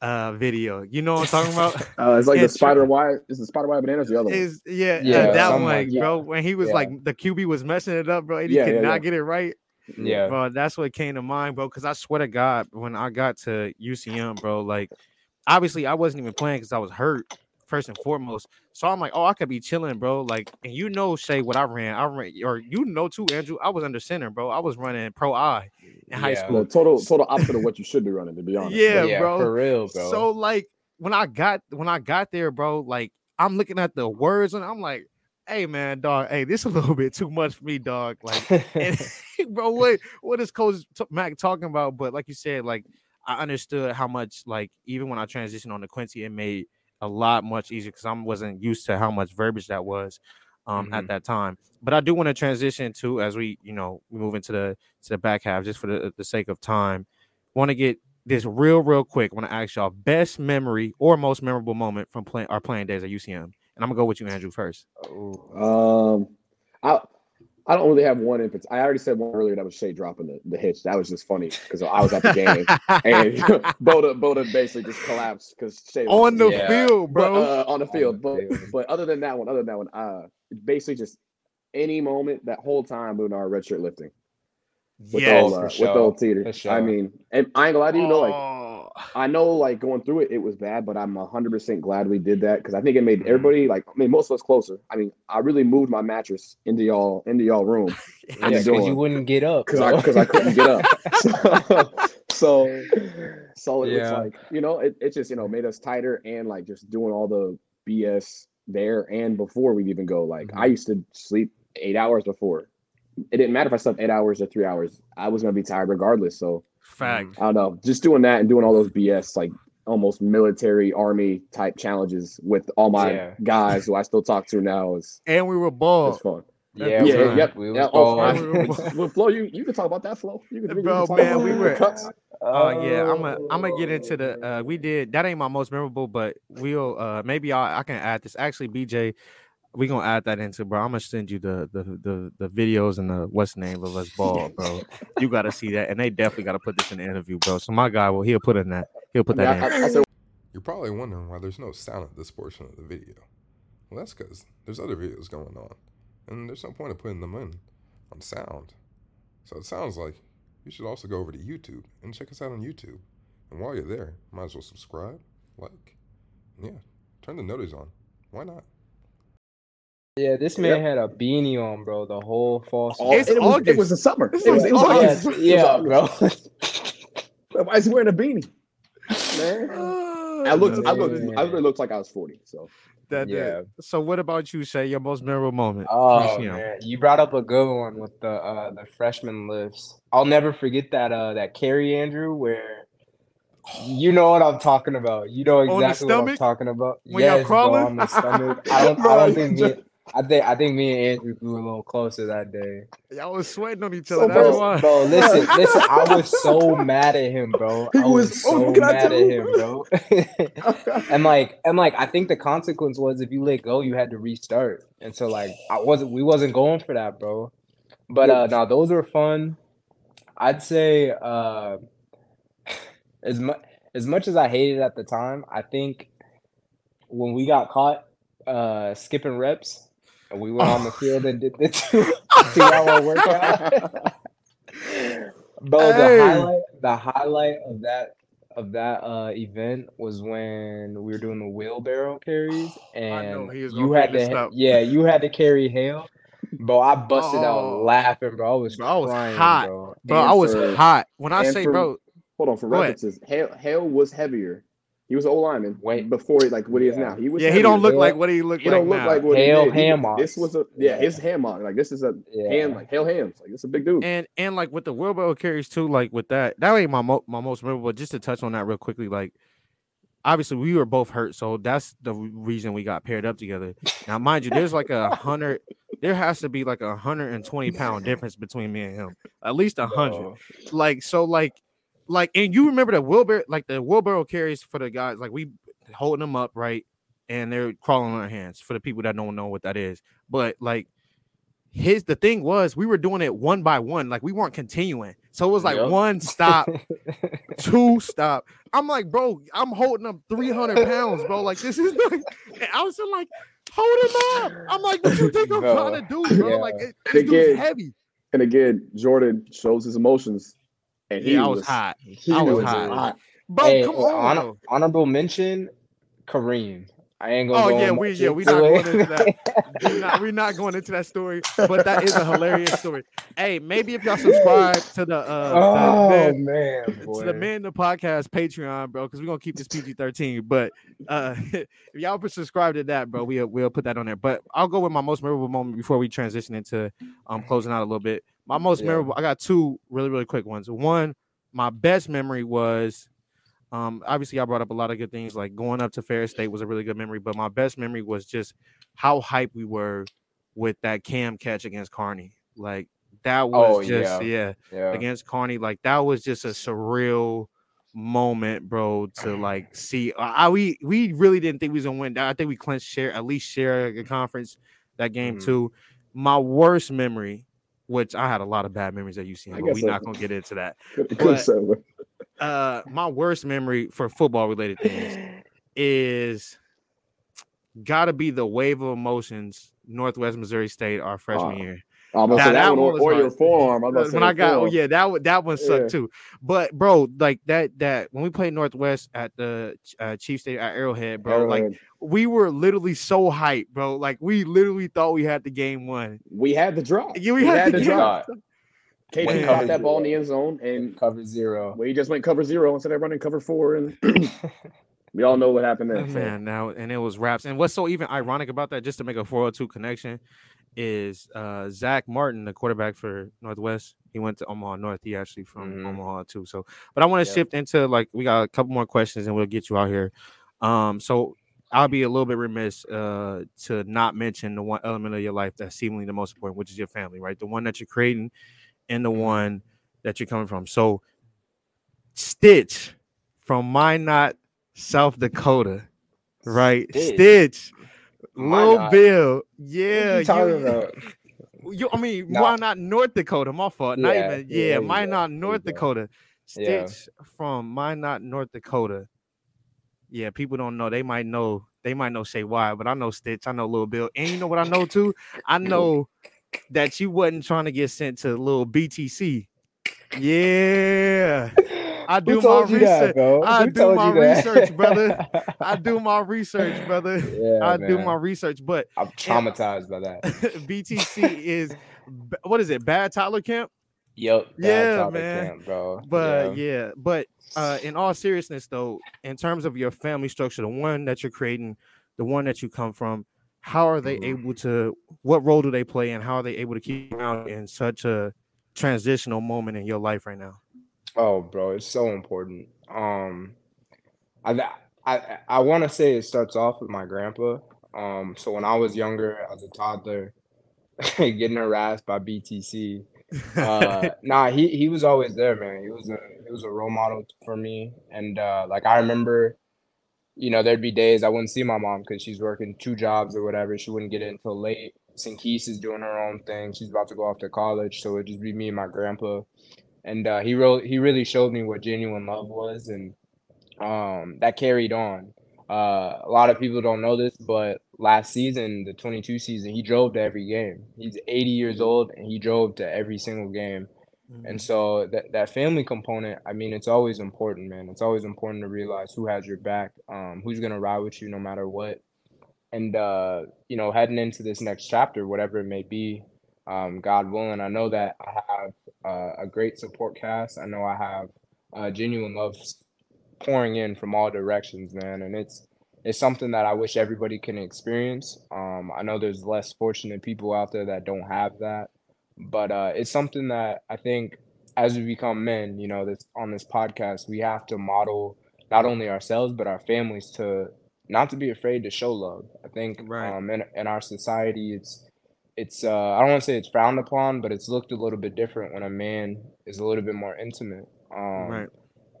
Speaker 2: uh video you know what i'm talking about
Speaker 3: Uh, it's like
Speaker 2: Yeah,
Speaker 3: the spider wire. Is the spider wire bananas the other one?
Speaker 2: is yeah, uh,
Speaker 4: Yeah,
Speaker 2: that one
Speaker 4: like
Speaker 2: bro when he was
Speaker 4: Yeah.
Speaker 2: like the qb was messing it up bro and he
Speaker 3: Yeah,
Speaker 2: could
Speaker 3: yeah,
Speaker 2: not
Speaker 3: yeah.
Speaker 2: get it right
Speaker 4: yeah
Speaker 2: bro. That's what came to mind, bro. Because I swear to God, when I got to UCM, bro, like obviously I wasn't even playing because I was hurt first and foremost. So I'm like, oh, I could be chilling, bro. Like, and you know, Shae, what I ran, I ran, or you know too, Andrew. I was under center, bro. I was running pro I in high school.
Speaker 3: The total total opposite of what you should be running, to be honest.
Speaker 2: Yeah,
Speaker 4: yeah
Speaker 2: bro.
Speaker 4: for real bro
Speaker 2: So like when I got when I got there, bro, like I'm looking at the words and I'm like, hey man, dog, hey, this is a little bit too much for me, dog. Like and bro, what what is Coach Mac talking about? But like you said, like I understood how much like even when I transitioned on to Quincy, it made a lot much easier because I wasn't used to how much verbiage that was um
Speaker 4: Mhm.
Speaker 2: at that time. But I do want to transition to as we you know we move into the to the back half just for the, the sake of time. Want to get this real real quick. Want to ask y'all best memory or most memorable moment from playing our playing days at UCM. And I'm gonna go with you, Andrew, first.
Speaker 3: Um, I I don't really have one in particular. I already said one earlier that was Shae dropping the, the hitch. That was just funny because I was at the game and Boda Boda basically just collapsed because Shae was-
Speaker 2: on the
Speaker 4: Yeah.
Speaker 2: field,
Speaker 3: but,
Speaker 2: bro.
Speaker 3: uh, on the field.
Speaker 4: the
Speaker 3: But
Speaker 4: field.
Speaker 3: but other than that one, other than that one, uh, basically just any moment that whole time we were in our red shirt lifting with
Speaker 2: yes.
Speaker 3: old,
Speaker 4: for
Speaker 3: uh, with
Speaker 4: sure.
Speaker 3: old Teeter.
Speaker 4: For
Speaker 3: I mean, and I ain't gonna lie to you, know, like
Speaker 2: Oh.
Speaker 3: I know like going through it, it was bad, but I'm hundred percent glad we did that because I think it made
Speaker 4: Mhm.
Speaker 3: everybody like I mean most of us closer. I mean, I really moved my mattress into y'all into y'all room
Speaker 4: yeah, because
Speaker 3: doing?
Speaker 4: you wouldn't get up
Speaker 3: because I because I couldn't get up. so so it was like you know it, it just you know made us tighter and like just doing all the BS there and before we'd even go. Like I
Speaker 4: Mhm.
Speaker 3: used to sleep eight hours before. It didn't matter if I slept eight hours or three hours. I was gonna be tired regardless. So
Speaker 2: Fact.
Speaker 3: I don't know, just doing that and doing all those BS like almost military army type challenges with all my
Speaker 4: Yeah.
Speaker 3: guys who I still talk to now is
Speaker 2: And we were
Speaker 3: it's
Speaker 2: bald.
Speaker 3: fun.
Speaker 4: yeah,
Speaker 2: Yeah, yeah,
Speaker 3: yep.
Speaker 4: We was
Speaker 3: Yeah, oh,
Speaker 4: bald.
Speaker 2: we
Speaker 3: well, Flo, you you can talk about that, Flo. You can, you
Speaker 2: Bro,
Speaker 3: can talk
Speaker 2: man,
Speaker 3: about
Speaker 2: we were-
Speaker 3: cuts.
Speaker 2: Oh yeah, I'm a I'm gonna get into the uh we did that ain't my most memorable, but we'll uh maybe I I can add this. Actually, BJ, we gonna add that into bro. I'm gonna send you the the the, the videos and the what's the name of us ball, bro. you gotta see that, and they definitely gotta put this in the interview, bro. So my guy will he'll put in that he'll put
Speaker 3: I, mean,
Speaker 2: that
Speaker 3: I,
Speaker 2: in.
Speaker 3: I, I said,
Speaker 5: You're probably wondering why there's no sound at this portion of the video. Well, that's because there's other videos going on, and there's no point of putting them in on sound. So it sounds like you should also go over to YouTube and check us out on YouTube. And while you're there, might as well subscribe, like, and yeah, turn the notice on. Why not?
Speaker 4: Yeah, this man had a beanie on, bro, the whole fall
Speaker 3: all,
Speaker 2: It's
Speaker 3: it, was, it
Speaker 2: August.
Speaker 3: was the summer.
Speaker 2: It's
Speaker 3: It was, it was
Speaker 2: August.
Speaker 3: August.
Speaker 4: yeah,
Speaker 3: It was
Speaker 4: yeah,
Speaker 3: August.
Speaker 4: bro.
Speaker 3: Why is he wearing a beanie? Man. I looked, I looked, I
Speaker 4: man.
Speaker 3: really looked like I was 40. So
Speaker 2: That, that-
Speaker 4: yeah.
Speaker 2: So what about you, Shae? Your most memorable moment? from
Speaker 4: Oh
Speaker 2: UCM?
Speaker 4: man, you brought up a good one with the uh the freshman lifts. I'll never forget that uh that carry Andrew where you know what I'm talking about. You know exactly what I'm talking about.
Speaker 2: When y'all
Speaker 4: yes, bro,
Speaker 2: crawling?
Speaker 4: on the stomach. I don't I
Speaker 3: Bro,
Speaker 4: don't think
Speaker 3: just-
Speaker 4: me, I think I think me and Andrew grew a little closer that day.
Speaker 2: Y'all was sweating on each
Speaker 3: So
Speaker 2: other. That's
Speaker 3: bro-
Speaker 2: why.
Speaker 4: Bro, listen, listen. I was so mad at him, bro.
Speaker 3: He
Speaker 4: I was,
Speaker 3: was-
Speaker 4: so
Speaker 3: oh,
Speaker 4: mad at
Speaker 3: you?
Speaker 4: him, bro. and like, and like, I think the consequence was if you let go, you had to restart. And so, like, I wasn't, we wasn't going for that, bro. But uh, no, those were fun. I'd say, uh, as much as much as I hated it at the time, I think when we got caught uh skipping reps and we went on the field and did the two, two hour workout. Bro,
Speaker 2: Hey.
Speaker 4: the highlight the highlight of that of that uh event was when we were doing the wheelbarrow carries and
Speaker 2: he was
Speaker 4: you had to
Speaker 2: up.
Speaker 4: yeah, you had to carry Hale. Bro, I busted
Speaker 2: Oh.
Speaker 4: out laughing, bro. I was,
Speaker 2: Bro, I was
Speaker 4: crying,
Speaker 2: hot.
Speaker 4: bro.
Speaker 2: Bro,
Speaker 3: And
Speaker 2: I was
Speaker 3: for-
Speaker 2: hot. When I say,
Speaker 3: for-
Speaker 2: bro,
Speaker 3: Hold on for
Speaker 2: Go ahead.
Speaker 3: references. Hale, Hale was heavier. He was an old lineman.
Speaker 4: Wait.
Speaker 3: before like what he is now. He was.
Speaker 2: yeah, he don't look like what he looked
Speaker 3: He
Speaker 2: like
Speaker 3: don't look
Speaker 2: now.
Speaker 3: like what
Speaker 4: Hale
Speaker 3: he did. He- This was a yeah, his ham on. Like this is a
Speaker 4: Yeah.
Speaker 3: hand like Hale hams. Like it's a big dude.
Speaker 2: and and like with the wheelbarrow carries too, like with that, that ain't my mo- my most memorable. But just to touch on that real quickly, like obviously we were both hurt, so that's the reason we got paired up together. Now, mind you, there's like a hundred, there has to be like a hundred and twenty pound difference between me and him, at least a hundred.
Speaker 4: Bro.
Speaker 2: Like so, like like, and you remember that wheelbarrow, like the wheelbarrow carries for the guys, like we holding them up, right, and they're crawling on their hands for the people that don't know what that is, but like his the thing was we were doing it one by one like we weren't continuing. So it was like
Speaker 4: Yep.
Speaker 2: one stop two stop. I'm like bro i'm holding up 300 pounds bro like this is like and i was like hold him up. I'm like what you think i'm
Speaker 4: Bro,
Speaker 2: trying to do bro?
Speaker 4: Yeah.
Speaker 2: like it, this dude's heavy.
Speaker 3: And again, Jordan shows his emotions, and he
Speaker 2: yeah i was hot
Speaker 3: He
Speaker 2: I was
Speaker 3: was
Speaker 2: hot.
Speaker 3: hot.
Speaker 2: bro
Speaker 4: Hey,
Speaker 2: come on
Speaker 4: honor- honorable mention, Kareem. I ain't gonna.
Speaker 2: Oh
Speaker 4: go
Speaker 2: yeah, we yeah we not going into that. we not, we're not going into that story, but that is a hilarious story. Hey, maybe if y'all subscribe to the uh
Speaker 4: oh
Speaker 2: the,
Speaker 4: man,
Speaker 2: to the Man the Podcast Patreon, bro, because we're gonna keep this PG thirteen. But uh if y'all subscribe to that, bro, we'll we'll put that on there. But I'll go with my most memorable moment before we transition into um closing out a little bit. My most
Speaker 4: Yeah.
Speaker 2: memorable, I got two really really quick ones. One, my best memory was um, obviously, I brought up a lot of good things, like going up to Ferris State was a really good memory. But my best memory was just how hype we were with that Cam catch against Kearney. Like that was
Speaker 4: Oh,
Speaker 2: just
Speaker 4: yeah.
Speaker 2: yeah,
Speaker 4: yeah.
Speaker 2: against Kearney. Like that was just a surreal moment, bro. To like see, I we we really didn't think we was gonna win. I think we clinched share at least share a conference that game
Speaker 4: Mhm.
Speaker 2: too. My worst memory, which I had a lot of bad memories at UCM, but we're
Speaker 3: so.
Speaker 2: not gonna get into that
Speaker 3: Could, could
Speaker 2: But-
Speaker 3: have said, but
Speaker 2: uh my worst memory for football related things is gotta be the wave of emotions Northwest Missouri State our freshman
Speaker 3: Ah,
Speaker 2: year.
Speaker 3: I'm gonna
Speaker 2: Nah,
Speaker 3: say
Speaker 2: that
Speaker 3: that, one
Speaker 2: one
Speaker 3: or, your forearm. I'm about to say
Speaker 2: when I got oh yeah that one that one sucked
Speaker 3: Yeah.
Speaker 2: too. But bro, like that that when we played Northwest at the uh, Chief State at Arrowhead, bro, like we were literally so hyped, bro. Like we literally thought we had the game won.
Speaker 3: we had the drop.
Speaker 2: Yeah, we had the
Speaker 3: the
Speaker 2: game.
Speaker 3: Drop.
Speaker 4: When
Speaker 3: KG
Speaker 2: cover
Speaker 3: caught that ball in the
Speaker 4: zero.
Speaker 3: end zone, and
Speaker 4: cover zero.
Speaker 3: we just went cover zero instead of running cover four, and we all know what happened there. so.
Speaker 2: Man, now and it was raps. And what's so even ironic about that, just to make a 402 connection, is uh Zach Martin, the quarterback for Northwest. He went to Omaha North. He actually from
Speaker 4: Mhm.
Speaker 2: Omaha too. So, but I want to
Speaker 4: Yep.
Speaker 2: shift into like we got a couple more questions and we'll get you out here. Um, so I'll be a little bit remiss uh to not mention the one element of your life that's seemingly the most important, which is your family, right? The one that you're creating and the one that you're coming from. So Stitch from Minot, South Dakota, right?
Speaker 4: Stitch?
Speaker 2: Stitch, Lil
Speaker 4: Minot?
Speaker 2: Bill, yeah.
Speaker 4: you talking
Speaker 2: you-
Speaker 4: about?
Speaker 2: you, I mean,
Speaker 4: No.
Speaker 2: why not North Dakota? My fault. Not
Speaker 4: Yeah,
Speaker 2: even,
Speaker 4: yeah,
Speaker 2: yeah,
Speaker 4: there you go,
Speaker 2: not
Speaker 4: there you
Speaker 2: North. Dakota? Stitch from Minot, North Dakota. Yeah, people don't know. They might know. They might know Shae why, but I know Stitch. I know Lil Bill, and you know what I know too. I know that you wasn't trying to get sent to little BTC. Yeah, I do my
Speaker 4: you that,
Speaker 2: research. I
Speaker 4: Who
Speaker 2: do my research, brother. I do my research, brother.
Speaker 4: Yeah,
Speaker 2: I do my research, but
Speaker 4: I'm traumatized by that.
Speaker 2: BTC is what is it? Bad Tyler Camp.
Speaker 4: Yep. bad
Speaker 2: Yeah, man.
Speaker 4: camp, bro.
Speaker 2: But yeah, but uh, in all seriousness, though, in terms of your family structure, the one that you're creating, the one that you come from, how are they
Speaker 4: Mhm.
Speaker 2: able to? What role do they play, and how are they able to keep out in such a transitional moment in your life right now?
Speaker 4: Oh, bro, it's so important. Um, I I I want to say it starts off with my grandpa. Um, so when I was younger, as a toddler, getting harassed by BTC, uh, nah, he he was always there, man. He was a he was a role model for me, and uh, like I remember, you know, there'd be days I wouldn't see my mom because she's working two jobs or whatever. She wouldn't get in until late. Sinquise is doing her own thing. She's about to go off to college, so it'd just be me and my grandpa. And uh, he wrote he really showed me what genuine love was, and um, that carried on. Uh, a lot of people don't know this, but last season, the 22 season, he drove to every game. He's 80 years old and he drove to every single game. Mm-hmm. And so that, that family component, I mean, it's always important, man. It's always important to realize who has your back, um, who's going to ride with you no matter what. And, uh, you know, heading into this next chapter, whatever it may be, um, God willing, I know that I have uh, a great support cast. I know I have uh, genuine love pouring in from all directions, man, and it's it's something that I wish everybody can experience. Um, I know there's less fortunate people out there that don't have that, but uh, it's something that I think as we become men, you know, this on this podcast, we have to model not only ourselves but our families to not to be afraid to show love. I think right. um, in in our society, it's it's uh, I don't want to say it's frowned upon, but it's looked a little bit different when a man is a little bit more intimate. Um, right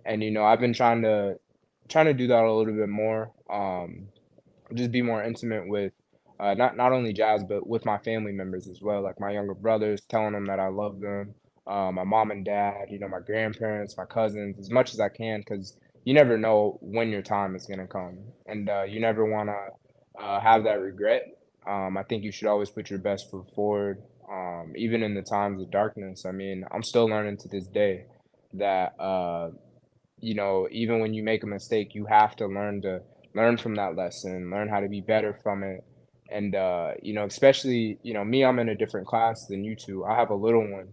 Speaker 4: and you know I've been trying to trying to do that a little bit more. Um, just be more intimate with uh, not not only Jazz but with my family members as well, like my younger brothers, telling them that I love them, uh, my mom and dad, you know, my grandparents, my cousins, as much as I can, because you never know when your time is gonna come, and uh, you never want to uh, have that regret. Um, I think you should always put your best foot forward, um, even in the times of darkness. I mean, I'm still learning to this day that uh, you know, even when you make a mistake, you have to learn to learn from that lesson, learn how to be better from it. And uh, you know, especially, you know, me, I'm in a different class than you two. I have a little one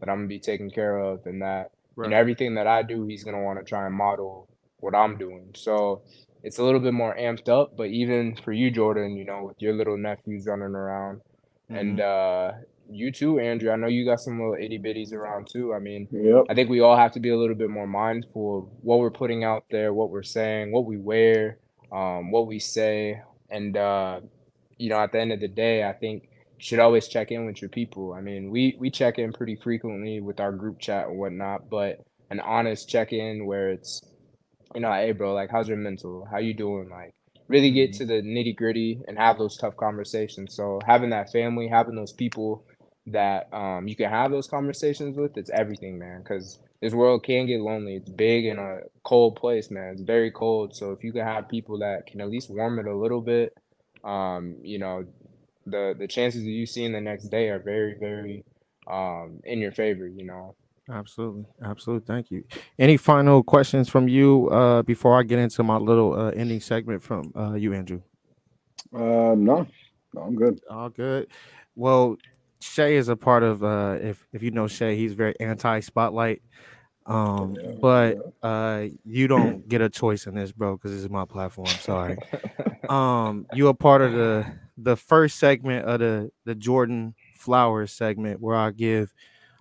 Speaker 4: that I'm gonna be taking care of and that right. you know, everything that I do, he's gonna want to try and model what I'm doing. So it's a little bit more amped up, but even for you, Jordan, you know, with your little nephews running around mm-hmm. and uh you too, Andrew. I know you got some little itty bitties around too. I mean, yep. I think we all have to be a little bit more mindful of what we're putting out there, what we're saying, what we wear, um, what we say, and uh, you know, at the end of the day, I think you should always check in with your people. I mean, we we check in pretty frequently with our group chat and whatnot, but an honest check in where it's, you know, hey, bro, like, how's your mental? How you doing? Like, really get mm-hmm. to the nitty gritty and have those tough conversations. So having that family, having those people that um, you can have those conversations with, it's everything, man. Because this world can get lonely. It's big in a cold place, man. It's very cold. So if you can have people that can at least warm it a little bit, um, you know, the the chances of you seeing the next day are very, very um, in your favor. You know.
Speaker 2: Absolutely, absolutely. Thank you. Any final questions from you uh, before I get into my little uh, ending segment from uh, you, Andrew?
Speaker 3: Uh, no, no, I'm good.
Speaker 2: All good. Well, Shae is a part of uh if if you know Shae, he's very anti spotlight. Um, but uh you don't get a choice in this, bro, because this is my platform. Sorry. um, you are part of the the first segment of the the Jordan Flowers segment where I give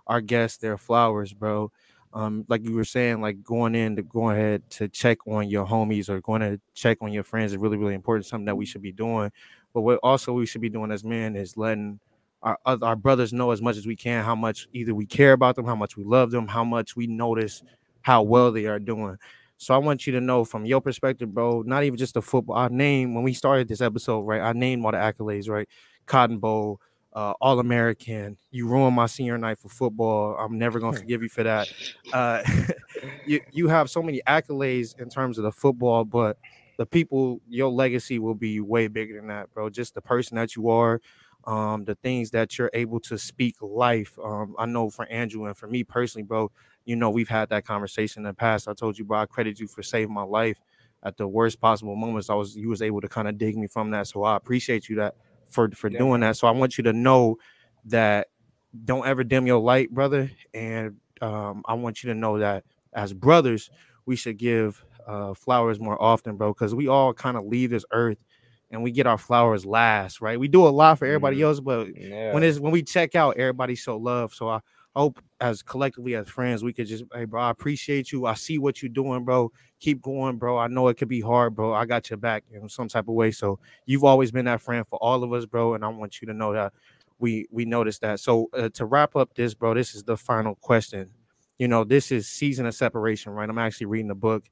Speaker 2: our guests their flowers, bro. Um, like you were saying, like going in to go ahead to check on your homies or going to check on your friends is really, really important, something that we should be doing. But what also we should be doing as men is letting our our brothers know as much as we can how much either we care about them, how much we love them, how much we notice how well they are doing. So I want you to know from your perspective, bro, not even just the football. I named when we started this episode, right? I named all the accolades, right? Cotton Bowl, uh, All American. You ruined my senior night for football. I'm never gonna forgive you for that. Uh, you you have so many accolades in terms of the football, but the people, your legacy will be way bigger than that, bro. Just the person that you are, um, the things that you're able to speak life. Um, I know for Andrew and for me personally, bro, you know, we've had that conversation in the past. I told you, bro, I credit you for saving my life at the worst possible moments. I was you was able to kind of dig me from that. So I appreciate you that for for yeah. doing that. So I want you to know that don't ever dim your light, brother. And um, I want you to know that as brothers, we should give uh, flowers more often, bro, because we all kind of leave this earth and we get our flowers last, right? We do a lot for everybody mm-hmm. else, but yeah. when it's when we check out, everybody so loved. So I, hope as collectively as friends, we could just, hey, bro, I appreciate you. I see what you're doing, bro. Keep going, bro. I know it could be hard, bro. I got your back in some type of way. So you've always been that friend for all of us, bro. And I want you to know that we we noticed that. So uh, to wrap up this, bro, this is the final question. You know, this is season of separation, right? I'm actually reading a book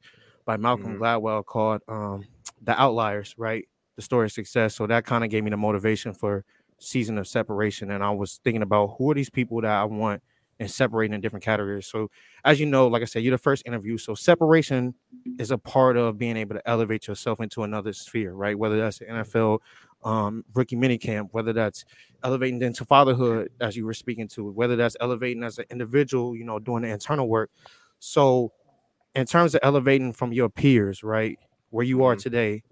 Speaker 2: by Malcolm
Speaker 4: Mhm.
Speaker 2: Gladwell called um, "The Outliers," right? The story of success. So that kind of gave me the motivation for season of separation, and I was thinking about who are these people that I want and separating in different categories. So as you know, like I said, you're the first interview. So separation is a part of being able to elevate yourself into another sphere, right? Whether that's the NFL um, rookie minicamp, whether that's elevating into fatherhood, as you were speaking to, whether that's elevating as an individual, you know, doing the internal work. So, in terms of elevating from your peers, right, where you are
Speaker 4: Mhm.
Speaker 2: today,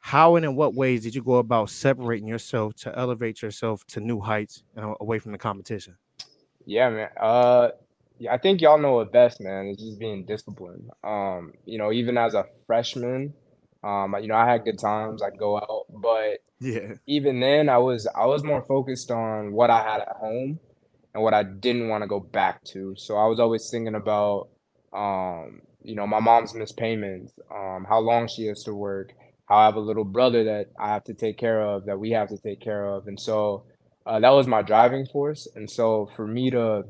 Speaker 2: how and in what ways did you go about separating yourself to elevate yourself to new heights and away from the competition?
Speaker 4: Yeah, man. Uh, yeah, I think y'all know it best, man. It's just being disciplined. Um, you know, even as a freshman, um, you know, I had good times. I'd go out, but
Speaker 2: Yeah,
Speaker 4: even then, I was I was more focused on what I had at home and what I didn't want to go back to. So I was always thinking about, um, you know, my mom's missed payments, um, how long she has to work, I have a little brother that I have to take care of, that we have to take care of, and so uh, that was my driving force. And so for me to,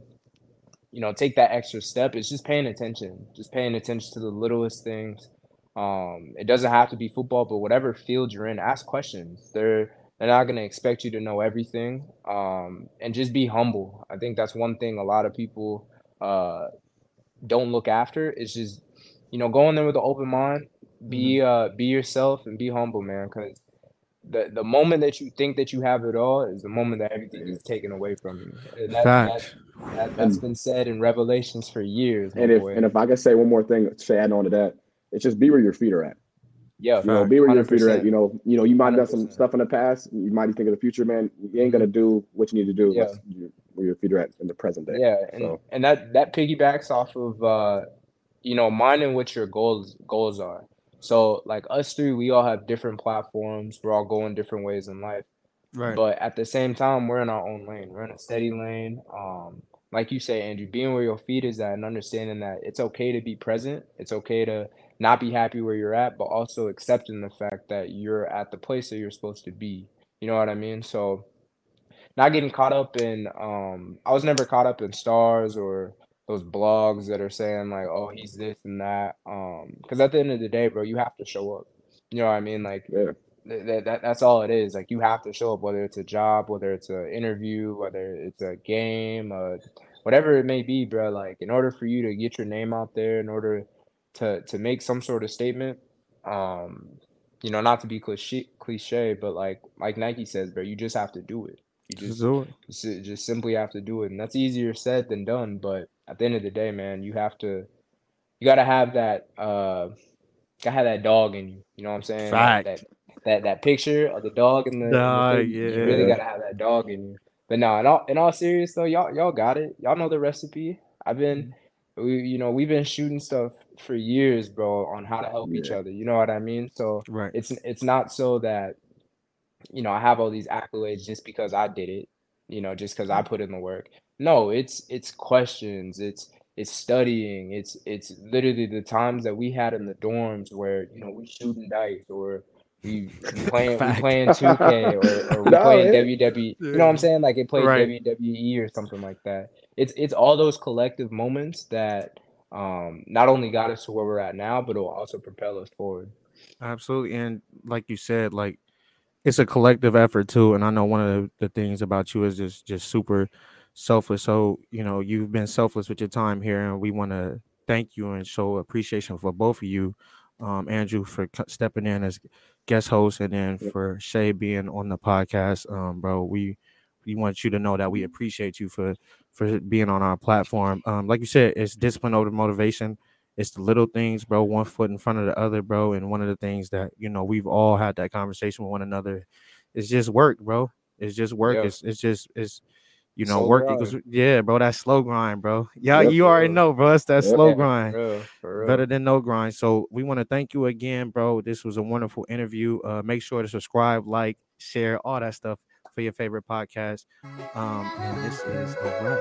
Speaker 4: you know, take that extra step, it's just paying attention, just paying attention to the littlest things. Um, it doesn't have to be football, but whatever field you're in, ask questions. They're they're not gonna expect you to know everything. Um, and just be humble. I think that's one thing a lot of people uh don't look after. It's just, you know, go in there with an open mind, be uh be yourself and be humble, man. Cause the the moment that you think that you have it all is the moment that everything is taken away from you. And that,
Speaker 2: Fact.
Speaker 4: that, that, that's been said in Revelations for years,
Speaker 3: And if
Speaker 4: boy.
Speaker 3: and if I could say one more thing to add on to that, it's just be where your feet are at.
Speaker 4: yeah,
Speaker 3: You know, be where your feet are at. You know, you know, you might have done some stuff in the past. You might be thinking of the future, man. You ain't gonna do what you need to do
Speaker 4: Yeah.
Speaker 3: where your feet are at in the present day.
Speaker 4: Yeah, and,
Speaker 3: So-
Speaker 4: and that that piggybacks off of uh, you know, minding what your goals goals are. So like us three, we all have different platforms. We're all going different ways in life.
Speaker 2: right.
Speaker 4: But at the same time, we're in our own lane. We're in a steady lane. Um, like you say, Andrew, being where your feet is at and understanding that it's okay to be present. It's okay to not be happy where you're at, but also accepting the fact that you're at the place that you're supposed to be. You know what I mean? So not getting caught up in um I was never caught up in stars or those blogs that are saying like, oh, he's this and that. Um, because at the end of the day, bro, you have to show up. You know what I mean? Like
Speaker 3: Yeah.
Speaker 4: th- that, that that's all it is. Like you have to show up, whether it's a job, whether it's an interview, whether it's a game, uh, whatever it may be, bro. Like in order for you to get your name out there, in order to to make some sort of statement, um, you know, not to be cliche, cliche, but like like Nike says, bro, you just have to do it. You
Speaker 2: Just
Speaker 4: just
Speaker 2: do it.
Speaker 4: just simply have to do it, and that's easier said than done. But at the end of the day, man, you have to, you gotta have that, uh, gotta have that dog in you. You know what I'm saying? That-
Speaker 2: Fact.
Speaker 4: That, that that picture of the dog in the,
Speaker 2: Dog,
Speaker 4: thing, you really gotta have that dog in you. But no, in all in all serious though, y'all y'all got it. Y'all know the recipe. I've been, we you know we've been shooting stuff for years, bro, on how to help each other. You know what I mean? So
Speaker 2: Right.
Speaker 4: it's it's not so that you know I have all these accolades just because I did it, you know, just because I put in the work. No, it's it's questions, it's it's studying, it's it's literally the times that we had in the dorms where you know we shooting dice or we, we playing we
Speaker 2: Fact.
Speaker 4: playing 2K or, or we
Speaker 3: No,
Speaker 4: playing
Speaker 3: yeah.
Speaker 4: WWE. You know what I'm saying? Like it played
Speaker 2: Right.
Speaker 4: WWE or something like that. It's it's all those collective moments that um not only got us to where we're at now, but it will also propel us forward.
Speaker 2: Absolutely. And like you said, like it's a collective effort too. And I know one of the, the things about you is just just super selfless. So, you know, you've been selfless with your time here, and we want to thank you and show appreciation for both of you. Um, Andrew for stepping in as guest host and then for Shae being on the podcast. Um, bro, we we want you to know that we appreciate you for for being on our platform. Um, like you said, it's discipline over motivation it's the little things, bro, one foot in front of the other, bro. And one of the things that, you know, we've all had that conversation with one another. It's just work, bro. It's just work.
Speaker 4: Yeah.
Speaker 2: It's it's just it's you know,
Speaker 4: Slow
Speaker 2: work
Speaker 4: grind.
Speaker 2: equals yeah, bro. That slow grind, bro. Yeah,
Speaker 3: Yep.
Speaker 2: you already
Speaker 4: Yeah.
Speaker 2: know, bro. It's that
Speaker 3: Yep.
Speaker 2: slow grind.
Speaker 4: For real, for real.
Speaker 2: Better than no grind. So we want to thank you again, bro. This was a wonderful interview. Uh make sure to subscribe, like, share, all that stuff for for your favorite podcast. Um, and this is a wrap.